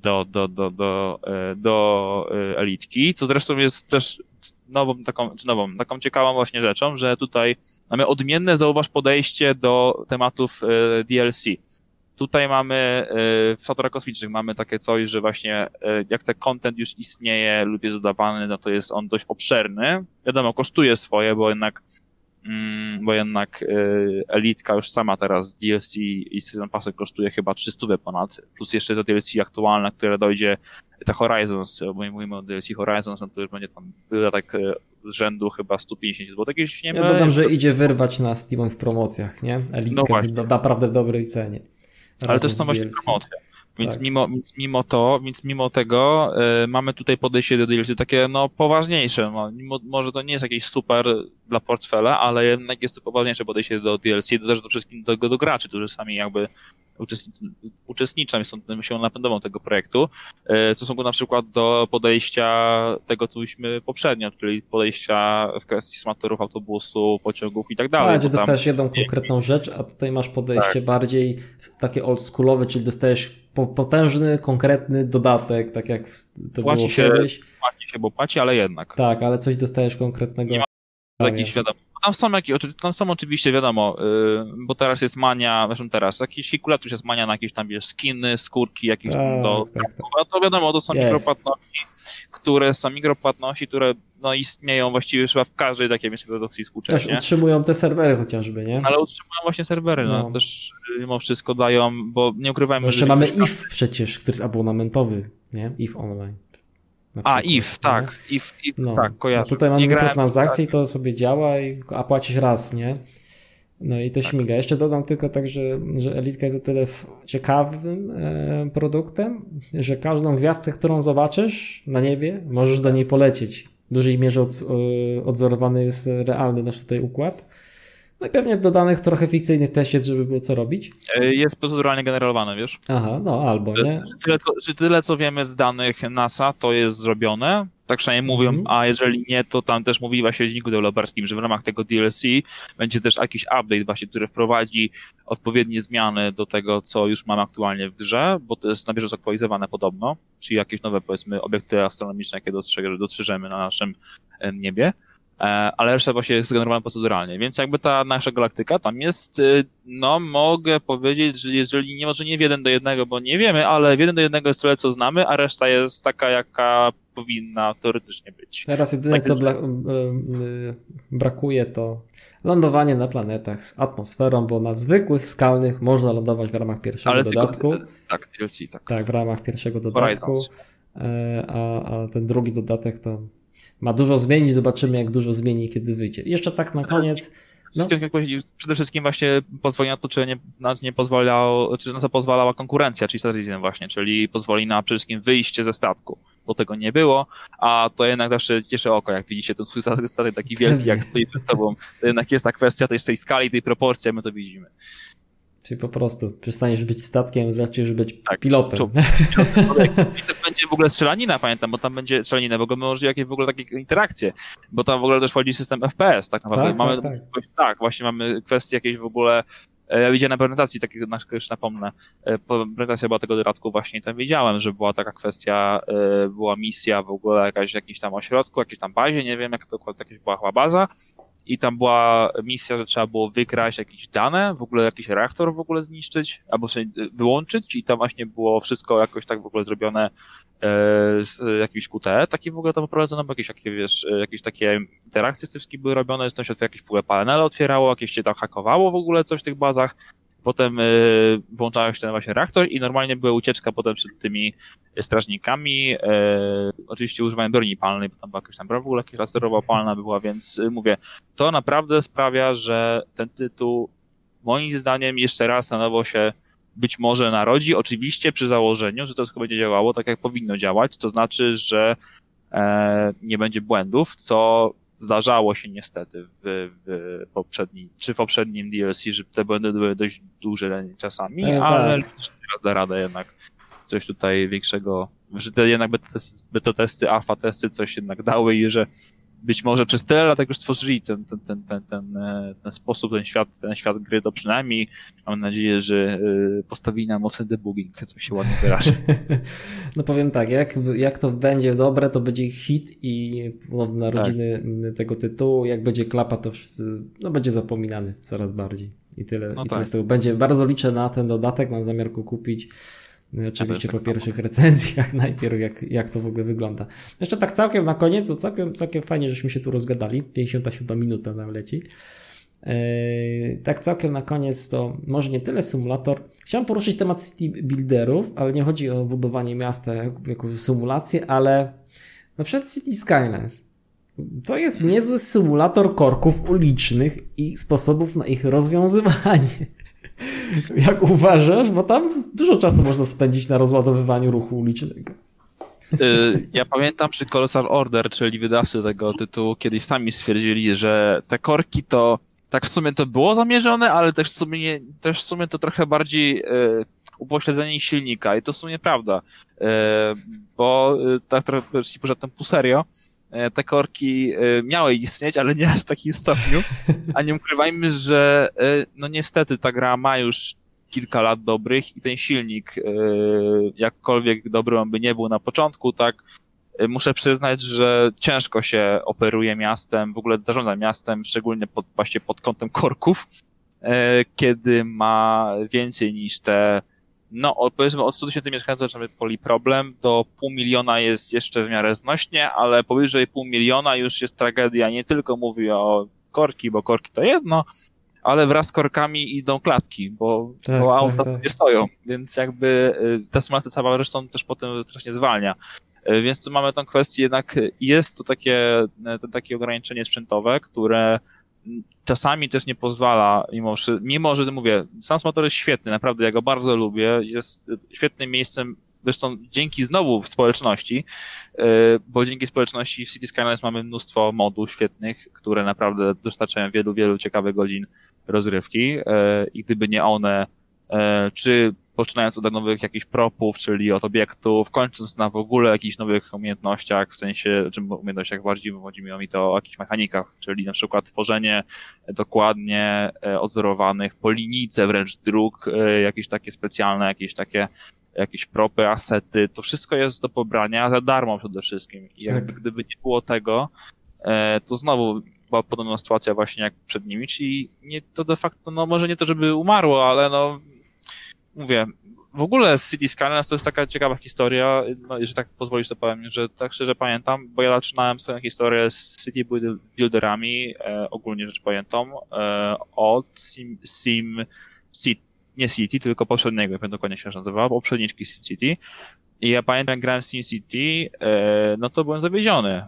do, do, do, do, e, do e, Elitki, co zresztą jest też nową taką, czy nową, taką ciekawą właśnie rzeczą, że tutaj mamy odmienne, zauważ, podejście do tematów e, DLC. Tutaj mamy w Fatorach Kosmicznych mamy takie coś, że właśnie jak ten content już istnieje lub jest dodawany, no to jest on dość obszerny. Wiadomo, kosztuje swoje, bo jednak bo jednak y, Elitka już sama teraz DLC i Season Passy kosztuje chyba 300 ponad, plus jeszcze to DLC aktualne, które dojdzie, te Horizons, bo mówimy o DLC Horizons, no to już będzie tam tak z rzędu chyba 150 zł. Jakieś, nie ja dodam, że idzie wyrwać na Steam w promocjach, nie? Elitka no naprawdę w dobrej cenie. Ale też są właśnie promocje. Więc, tak. mimo, więc mimo to, więc mimo tego y, mamy tutaj podejście do DLC takie no poważniejsze. No, mimo, może to nie jest jakieś super dla portfela, ale jednak jest to poważniejsze podejście do DLC, to też do wszystkim do, do graczy, którzy sami jakby uczestniczą i są siłą napędową tego projektu, e, w stosunku na przykład do podejścia tego, co byliśmy poprzednio, czyli podejścia w kwestii smatorów autobusu, pociągów i tak dalej. Tak, gdzie dostajesz jedną konkretną rzecz, a tutaj masz podejście tak. bardziej takie oldschoolowe, czyli dostajesz potężny, konkretny dodatek, tak jak to płaci było się, kiedyś. Płaci się, bo płaci, ale jednak. Tak, ale coś dostajesz konkretnego. Nie ma jakiś, wiadomo, tam są, jakieś, tam są oczywiście, wiadomo, yy, bo teraz jest mania, zresztą teraz, jakiś kilkulat już jest mania na jakieś tam, wiesz, skiny, skórki, jakieś tak, do, tak, tak. to wiadomo, to są yes. mikropłatności, które są mikropłatności, które no, istnieją właściwie chyba w każdej takiej produkcji współcześnie. Też utrzymują te serwery chociażby, nie? Ale utrzymują właśnie serwery, no, no też mimo wszystko dają, bo nie ukrywajmy, Jeszcze że... mamy IF przecież, który jest abonamentowy, nie? IF online. A, IF, tak. IF, IF no. tak, kojarzę. A tutaj mamy mikrotransakcje i to sobie działa, i, a płacisz raz, nie? No i to tak. śmiga. Jeszcze dodam tylko tak, że, że Elitka jest o tyle ciekawym e, produktem, że każdą gwiazdkę, którą zobaczysz na niebie, możesz do niej polecieć. W dużej mierze od, odzorowany jest realny nasz tutaj układ. No i pewnie do danych trochę fikcyjnych też jest, żeby było co robić. E, jest proceduralnie generowane, wiesz? Aha, no albo nie. Czy tyle, co, czy tyle, co wiemy z danych NASA, to jest zrobione, tak przynajmniej mówią, mm. a jeżeli nie, to tam też mówi właśnie w dzienniku deweloperskim, że w ramach tego DLC będzie też jakiś update właśnie, który wprowadzi odpowiednie zmiany do tego, co już mamy aktualnie w grze, bo to jest na bieżąco aktualizowane podobno, czyli jakieś nowe, powiedzmy, obiekty astronomiczne, jakie dostrzeżemy na naszym niebie. E, ale reszta właśnie jest generowana proceduralnie, więc jakby ta nasza galaktyka tam jest, y, no mogę powiedzieć, że jeżeli nie może nie w jeden do jednego, bo nie wiemy, ale w jeden do jednego jest tyle, co znamy, a reszta jest taka, jaka powinna teoretycznie być. Teraz jedyne, tak co y, y, brakuje, to lądowanie na planetach z atmosferą, bo na zwykłych, skalnych można lądować w ramach pierwszego ale dodatku. Tylko, tak, DLC, tak. Tak, w ramach pierwszego dodatku. E, a, a ten drugi dodatek to ma dużo zmienić, zobaczymy jak dużo zmieni, kiedy wyjdzie. Jeszcze tak na koniec. No. Przede wszystkim właśnie pozwoli na to, czy nie, na nie pozwalał, czy na co pozwalała konkurencja, czyli Citizen właśnie, czyli pozwoli na przede wszystkim wyjście ze statku, bo tego nie było, a to jednak zawsze cieszy oko, jak widzicie ten swój statek taki wielki, jak stoi przed tobą, to jednak jest ta kwestia tej, tej skali, tej proporcji, my to widzimy. Czyli po prostu przestaniesz być statkiem, zaczniesz być tak, pilotem. Czup. będzie w ogóle strzelanina, pamiętam, bo tam będzie strzelanina, ogóle może jakieś w ogóle takie interakcje, bo tam w ogóle też wchodzi system FPS, tak naprawdę. Tak, mamy, tak, tak. tak, właśnie mamy kwestie jakieś w ogóle e, ja widziałem na prezentacji, takiego już napomnę, e, prezentacja była tego dodatku właśnie, tam wiedziałem, że była taka kwestia, e, była misja w ogóle jakaś w jakimś tam ośrodku, jakiejś tam bazie, nie wiem jak to jakaś była chyba baza i tam była misja, że trzeba było wykraść jakieś dane, w ogóle jakiś reaktor w ogóle zniszczyć, albo wyłączyć. I tam właśnie było wszystko jakoś tak w ogóle zrobione e, z jakimś QTE, takie w ogóle tam prowadzono, jakieś, jakieś, wiesz, jakieś takie interakcje z tym wszystkim były robione, że tam się jakieś w ogóle panele otwierało, jakieś się tam hakowało w ogóle coś w tych bazach, Potem y, włączałeś ten właśnie reaktor i normalnie była ucieczka potem przed tymi strażnikami. Y, oczywiście używałem broni palnej, bo tam była jakaś tam broń w ogóle jakaś laserowa palna była, więc y, mówię, to naprawdę sprawia, że ten tytuł moim zdaniem jeszcze raz na nowo się być może narodzi, oczywiście przy założeniu, że to wszystko będzie działało tak, jak powinno działać, to znaczy, że e, nie będzie błędów, co zdarzało się niestety w, w poprzednim, czy w poprzednim DLC, że te błędy były dość duże czasami, e, ale tak. teraz da radę jednak coś tutaj większego, że te jednak beta testy, beta testy, alfa testy coś jednak dały i że być może przez tyle lat jak już stworzyli ten, ten, ten, ten, ten, e, ten sposób, ten świat, ten świat gry, to przynajmniej mam nadzieję, że e, postawili na mocny debugging, co się ładnie wyraża. No powiem tak, jak, jak to będzie dobre, to będzie hit i narodziny tak. tego tytułu, jak będzie klapa, to wszyscy, no będzie zapominany coraz bardziej. I tyle, no i tak. tyle z tego. Będzie, bardzo liczę na ten dodatek, mam zamiar go kupić no oczywiście po tak pierwszych samo. recenzjach najpierw, jak, jak to w ogóle wygląda. Jeszcze tak całkiem na koniec, bo całkiem, całkiem fajnie, żeśmy się tu rozgadali. 57 minuta nam leci. Yy, tak całkiem na koniec to może nie tyle symulator. Chciałem poruszyć temat city builderów, ale nie chodzi o budowanie miasta jako symulację, ale na przykład City Skylines. To jest niezły symulator korków ulicznych i sposobów na ich rozwiązywanie. Jak uważasz? Bo tam dużo czasu można spędzić na rozładowywaniu ruchu ulicznego. Y, ja pamiętam przy Colossal Order, czyli wydawcy tego tytułu, kiedyś sami stwierdzili, że te korki to tak w sumie to było zamierzone, ale też w sumie, też w sumie to trochę bardziej y, upośledzenie silnika i to w sumie prawda, y, bo tak trochę, pożartem pół serio, E, te korki e, miały istnieć, ale nie aż w takim stopniu. A nie ukrywajmy, że e, no niestety ta gra ma już kilka lat dobrych i ten silnik, jakkolwiek dobry on by nie był na początku, tak, muszę przyznać, że ciężko się operuje miastem, w ogóle zarządza miastem, szczególnie pod, właśnie pod kątem korków, kiedy ma więcej niż te no, powiedzmy od 100 tysięcy mieszkańców zaczynamy poli problem, do pół miliona jest jeszcze w miarę znośnie, ale powyżej pół miliona już jest tragedia. Nie tylko mówię o korki, bo korki to jedno, ale wraz z korkami idą klatki, bo, tak, bo auta tak, tak. nie stoją, więc jakby y, ta symulacja cała zresztą też potem strasznie zwalnia. Y, więc tu mamy tą kwestię, jednak jest to takie, to takie ograniczenie sprzętowe, które czasami też nie pozwala, mimo mimo że mówię, sam motor jest świetny, naprawdę, ja go bardzo lubię, jest świetnym miejscem, zresztą dzięki znowu społeczności, e, bo dzięki społeczności w City Skylines mamy mnóstwo modów świetnych, które naprawdę dostarczają wielu, wielu ciekawych godzin rozrywki i gdyby nie one, czy poczynając od nowych jakichś propów, czyli od obiektów, kończąc na w ogóle jakichś nowych umiejętnościach, w sensie, czym umiejętnościach bardziej chodzi mi to o jakichś mechanikach, czyli na przykład tworzenie dokładnie e, odzorowanych po linijce wręcz dróg, e, jakieś takie specjalne, jakieś takie jakieś propy, asety, to wszystko jest do pobrania za darmo przede wszystkim. I jakby tak. gdyby nie było tego, e, to znowu była podobna sytuacja właśnie jak przed nimi, czyli nie, to de facto, no może nie to, żeby umarło, ale no mówię, w ogóle City Skylines to jest taka ciekawa historia, no, że tak pozwolisz to powiem, że tak szczerze pamiętam, bo ja zaczynałem swoją historię z City Builderami, e, ogólnie rzecz pamiętam, e, od Sim, Sim City, nie City, tylko poprzedniego, jak dokładnie się nazywał, poprzedniczki Sim City. I ja pamiętam, jak grałem w SimCity, e, no to byłem zawiedziony e,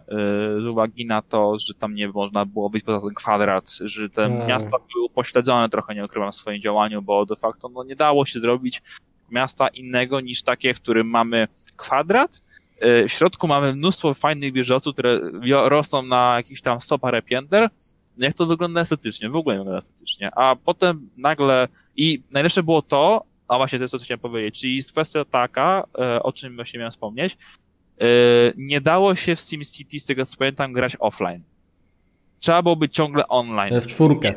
z uwagi na to, że tam nie można było wyjść poza ten kwadrat, że te hmm. miasta były pośledzone trochę, nie ukrywam, w swoim działaniu, bo de facto no, nie dało się zrobić miasta innego niż takie, w którym mamy kwadrat, e, w środku mamy mnóstwo fajnych wieżowców, które rosną na jakiś tam 100 parę pięter, jak to wygląda estetycznie, w ogóle nie wygląda estetycznie, a potem nagle, i najlepsze było to, a właśnie to jest to, co chciałem powiedzieć. Czyli jest kwestia taka, e, o czym właśnie miałem wspomnieć. E, nie dało się w SimCity, z tego co pamiętam, grać offline. Trzeba było być ciągle online. E, w czwórkę.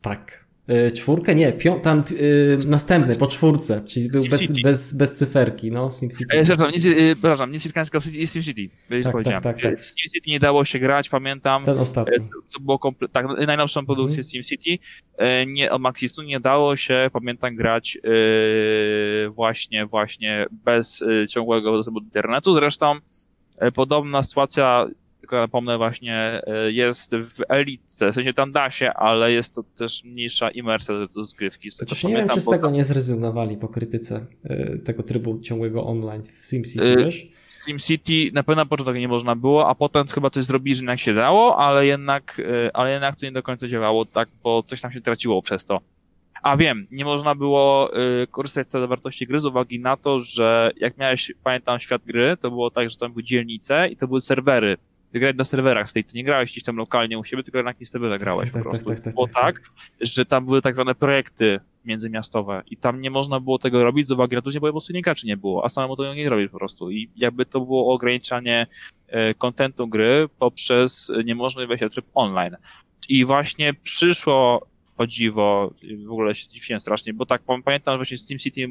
Tak. E, czwórkę? Nie, pią, tam yy, następny, po czwórce, czyli był bez, bez, bez cyferki, no, SimCity. E, przepraszam, nie, yy, przepraszam, nie SimCity, tylko SimCity, tak, powiedziałem. Tak, tak, tak. SimCity nie dało się grać, pamiętam. Ten ostatni. Co, co było komple- tak, najnowszą produkcję mm. SimCity, nie, od Maxisu nie dało się, pamiętam, grać właśnie, właśnie bez ciągłego dostępu do internetu, zresztą podobna sytuacja tylko napomnę właśnie, e, jest w Elitce, w sensie tam da się, ale jest to też mniejsza imersja do rozgrywki. Z tego nie wiem, czy z tego nie zrezygnowali po krytyce e, tego trybu ciągłego online w SimCity, y wiesz? SimCity na pewno na początku nie można było, a potem chyba coś zrobili, że jak się dało, ale jednak, ale jednak to nie do końca działało tak, bo coś tam się traciło przez to. A wiem, nie można było y, korzystać z wartości gry z uwagi na to, że jak miałeś, pamiętam, świat gry, to było tak, że tam były dzielnice i to były serwery grać na serwerach z tej, to nie grałeś gdzieś tam lokalnie u siebie, tylko na jakimś serwerze grałeś tak, po tak, prostu. Tak, tak, tak, było tak, że tam były tak zwane projekty międzymiastowe i tam nie można było tego robić z uwagi na to, że po prostu nie graczy nie było, a samemu to nie robić po prostu i jakby to było ograniczanie e, kontentu gry poprzez niemożność wejścia w tryb online. I właśnie przyszło o dziwo, w ogóle się dziwiłem strasznie, bo tak pamiętam, że właśnie z SteamCity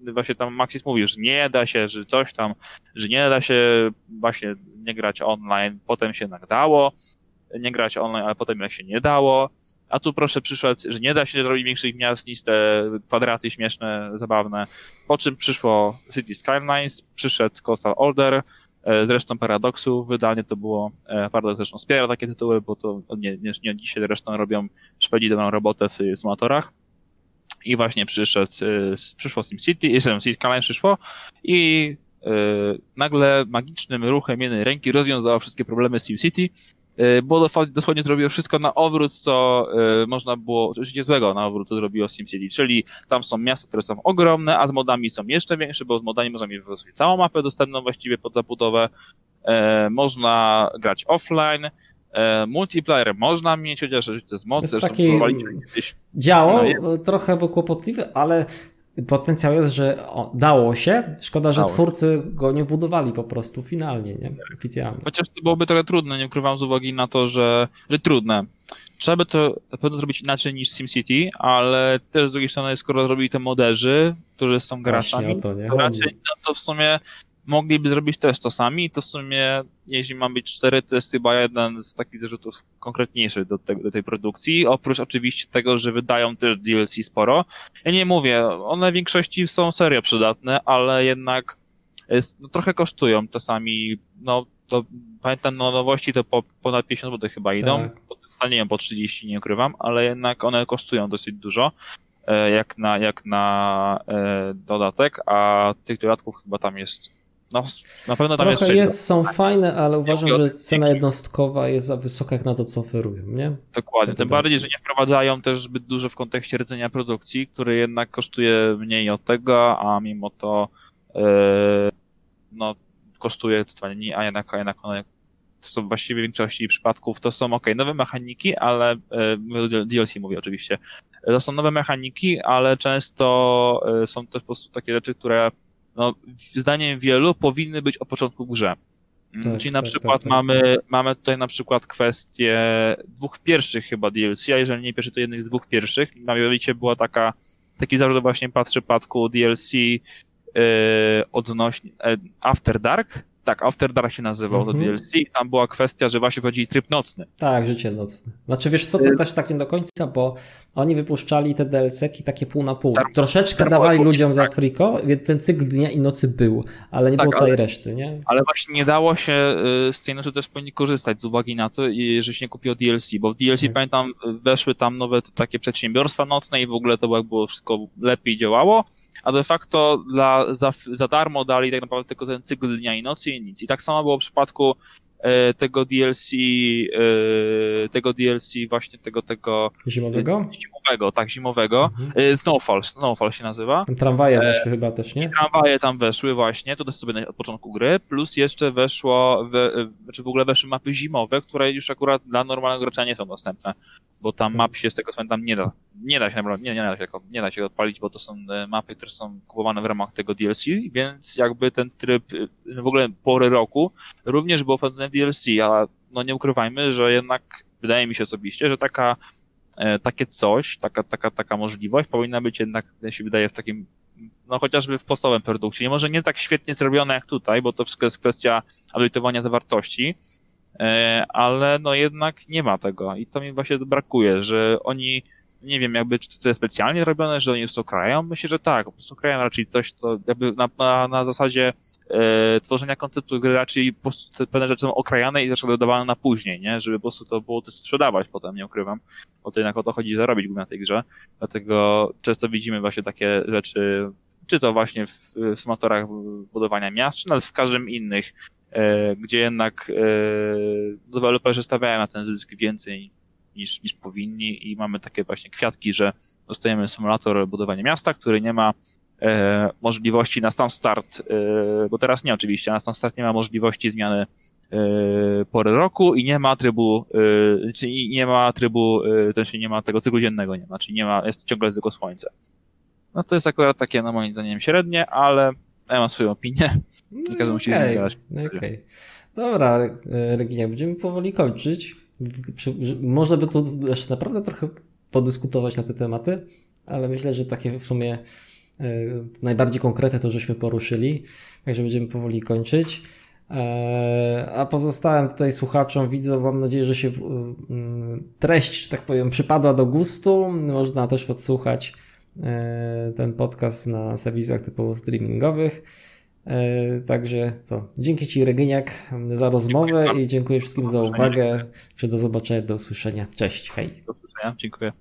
właśnie tam Maxis mówił, że nie da się, że coś tam, że nie da się właśnie nie grać online, potem się jednak dało, nie grać online, ale potem jak się nie dało, a tu proszę przyszedł, że nie da się zrobić większych miast niż te kwadraty śmieszne, zabawne, po czym przyszło City Skylines, przyszedł Coastal Order, e, Zresztą Paradoksu wydanie to było, e, Paradox zresztą wspiera takie tytuły, bo to nie, nie, nie dzisiaj zresztą robią Szwedzi dobrą robotę w symulatorach. I właśnie przyszedł, e, przyszło SimCity, City Skylines przyszło i E, nagle magicznym ruchem jednej ręki rozwiązało wszystkie problemy SimCity, e, bo dosłownie zrobiło wszystko na odwrót, co e, można było, życie złego na odwrót, co zrobiło SimCity, czyli tam są miasta, które są ogromne, a z modami są jeszcze większe, bo z modami można mieć całą mapę dostępną właściwie pod zabudowę, można grać offline, multiplayer można mieć, chociaż to jest moc, zresztą taki... Działo, no trochę było kłopotliwe, ale potencjał jest, że o, dało się. Szkoda, że dało. twórcy go nie budowali po prostu finalnie, nie? Oficjalnie. Chociaż to byłoby trochę trudne, nie ukrywam z uwagi na to, że, że trudne. Trzeba by to na pewno zrobić inaczej niż SimCity, ale też z drugiej strony, skoro zrobili te moderzy, którzy są graczami, to, to raczej no to w sumie mogliby zrobić też to sami. To w sumie, jeśli mam być cztery, to jest chyba jeden z takich zarzutów konkretniejszych do, te, do tej produkcji. Oprócz oczywiście tego, że wydają też DLC sporo. Ja nie mówię, one w większości są serio przydatne, ale jednak jest, no, trochę kosztują czasami. No, to pamiętam, no nowości to po ponad 50 zł chyba idą. Tak. Stanie po 30, nie ukrywam, ale jednak one kosztują dosyć dużo e, jak na, jak na e, dodatek, a tych dodatków chyba tam jest no, na pewno tam Trochę jest, jest są fajne, ale uważam, że cena jednostkowa jest za wysoka jak na to, co oferują, nie? Dokładnie. Tym bardziej, że nie wprowadzają też zbyt dużo w kontekście rdzenia produkcji, który jednak kosztuje mniej od tego, a mimo to yy, no, kosztuje a jednak, a jednak one to są właściwie w większości przypadków, to są ok, nowe mechaniki, ale DLC mówię oczywiście. To są nowe mechaniki, ale często są to po prostu takie rzeczy, które no, zdaniem wielu powinny być od początku grze. Mm, tak, Czyli na tak, przykład tak, tak, mamy, mamy tutaj na przykład kwestię dwóch pierwszych chyba DLC, a jeżeli nie pierwszy, to jednych z dwóch pierwszych. Mianowicie była taka, taki zarzut właśnie w przypadku DLC yy, odnośnie yy, After Dark, tak, After Dark się nazywał to DLC i tam była kwestia, że właśnie chodzi tryb nocny. Tak, życie nocne. Znaczy wiesz co, to y- też tak nie do końca, bo oni wypuszczali te DLC-ki takie pół na pół. Troszeczkę dawali ludziom tak. za friko, więc ten cykl dnia i nocy był, ale nie tak, było całej ale, reszty, nie? Ale właśnie nie dało się y, z tej nocy też powinni korzystać z uwagi na to, że się nie kupiło DLC, bo w DLC tak. pamiętam weszły tam nowe takie przedsiębiorstwa nocne i w ogóle to było wszystko lepiej działało, a de facto dla, za, za darmo dali tak naprawdę tylko ten cykl dnia i nocy i nic. I tak samo było w przypadku tego DLC, e, tego DLC właśnie tego, tego... Zimowego? Zimowego, tak, zimowego. Mhm. E, Snowfall, Snowfall się nazywa. Tramwaje weszły chyba też, nie? Tramwaje tam weszły właśnie, to jest sobie od początku gry, plus jeszcze weszło, we, znaczy w ogóle weszły mapy zimowe, które już akurat dla normalnego gracza nie są dostępne bo tam map się z tego co pamiętam nie da, nie da się naprawdę, nie, nie, da się, nie da się odpalić, bo to są e, mapy, które są kupowane w ramach tego DLC, więc jakby ten tryb e, w ogóle pory roku również był pewne DLC, a no nie ukrywajmy, że jednak wydaje mi się osobiście, że taka e, takie coś, taka, taka, taka możliwość powinna być jednak, się wydaje, w takim no chociażby w podstawowym produkcie. Może nie tak świetnie zrobione jak tutaj, bo to wszystko jest kwestia update'owania zawartości, E, ale no jednak nie ma tego i to mi właśnie brakuje, że oni, nie wiem, jakby czy to jest specjalnie robione, że oni już krają? Myślę, że tak, po prostu krają raczej coś, to jakby na, na, na zasadzie e, tworzenia konceptu gry raczej po prostu pewne rzeczy są okrajane i zresztą dodawane na później, nie? Żeby po prostu to było coś sprzedawać potem, nie ukrywam, bo to jednak o to chodzi zarobić na tej grze, dlatego często widzimy właśnie takie rzeczy, czy to właśnie w, w symulatorach budowania miast, czy nawet w każdym innych E, gdzie jednak e, deweloperzy stawiają na ten zysk więcej niż, niż powinni i mamy takie właśnie kwiatki, że dostajemy symulator budowania miasta, który nie ma możliwości na sam start, bo teraz nie oczywiście, na sam start nie ma możliwości zmiany pory roku i nie ma trybu, czyli nie ma trybu, to się nie ma tego cyklu dziennego nie ma, czyli nie ma, jest ciągle tylko słońce. No to jest akurat takie, no moim zdaniem, średnie, ale ja mam swoją opinię. Nie każdy no, musi okay. się zgadzać. Okej. Okay. Dobra, Reginia, będziemy powoli kończyć. Można by tu jeszcze naprawdę trochę podyskutować na te tematy, ale myślę, że takie w sumie e, najbardziej konkretne to żeśmy poruszyli, także będziemy powoli kończyć. E, a pozostałym tutaj słuchaczom, widzę, mam nadzieję, że się e, treść, że tak powiem, przypadła do gustu. Można też odsłuchać E, ten podcast na serwisach typowo streamingowych. E, także co, dzięki Ci Regyniak za rozmowę i dziękuję wszystkim za uwagę. Do zobaczenia, do usłyszenia. Cześć, hej. Do usłyszenia, dziękuję.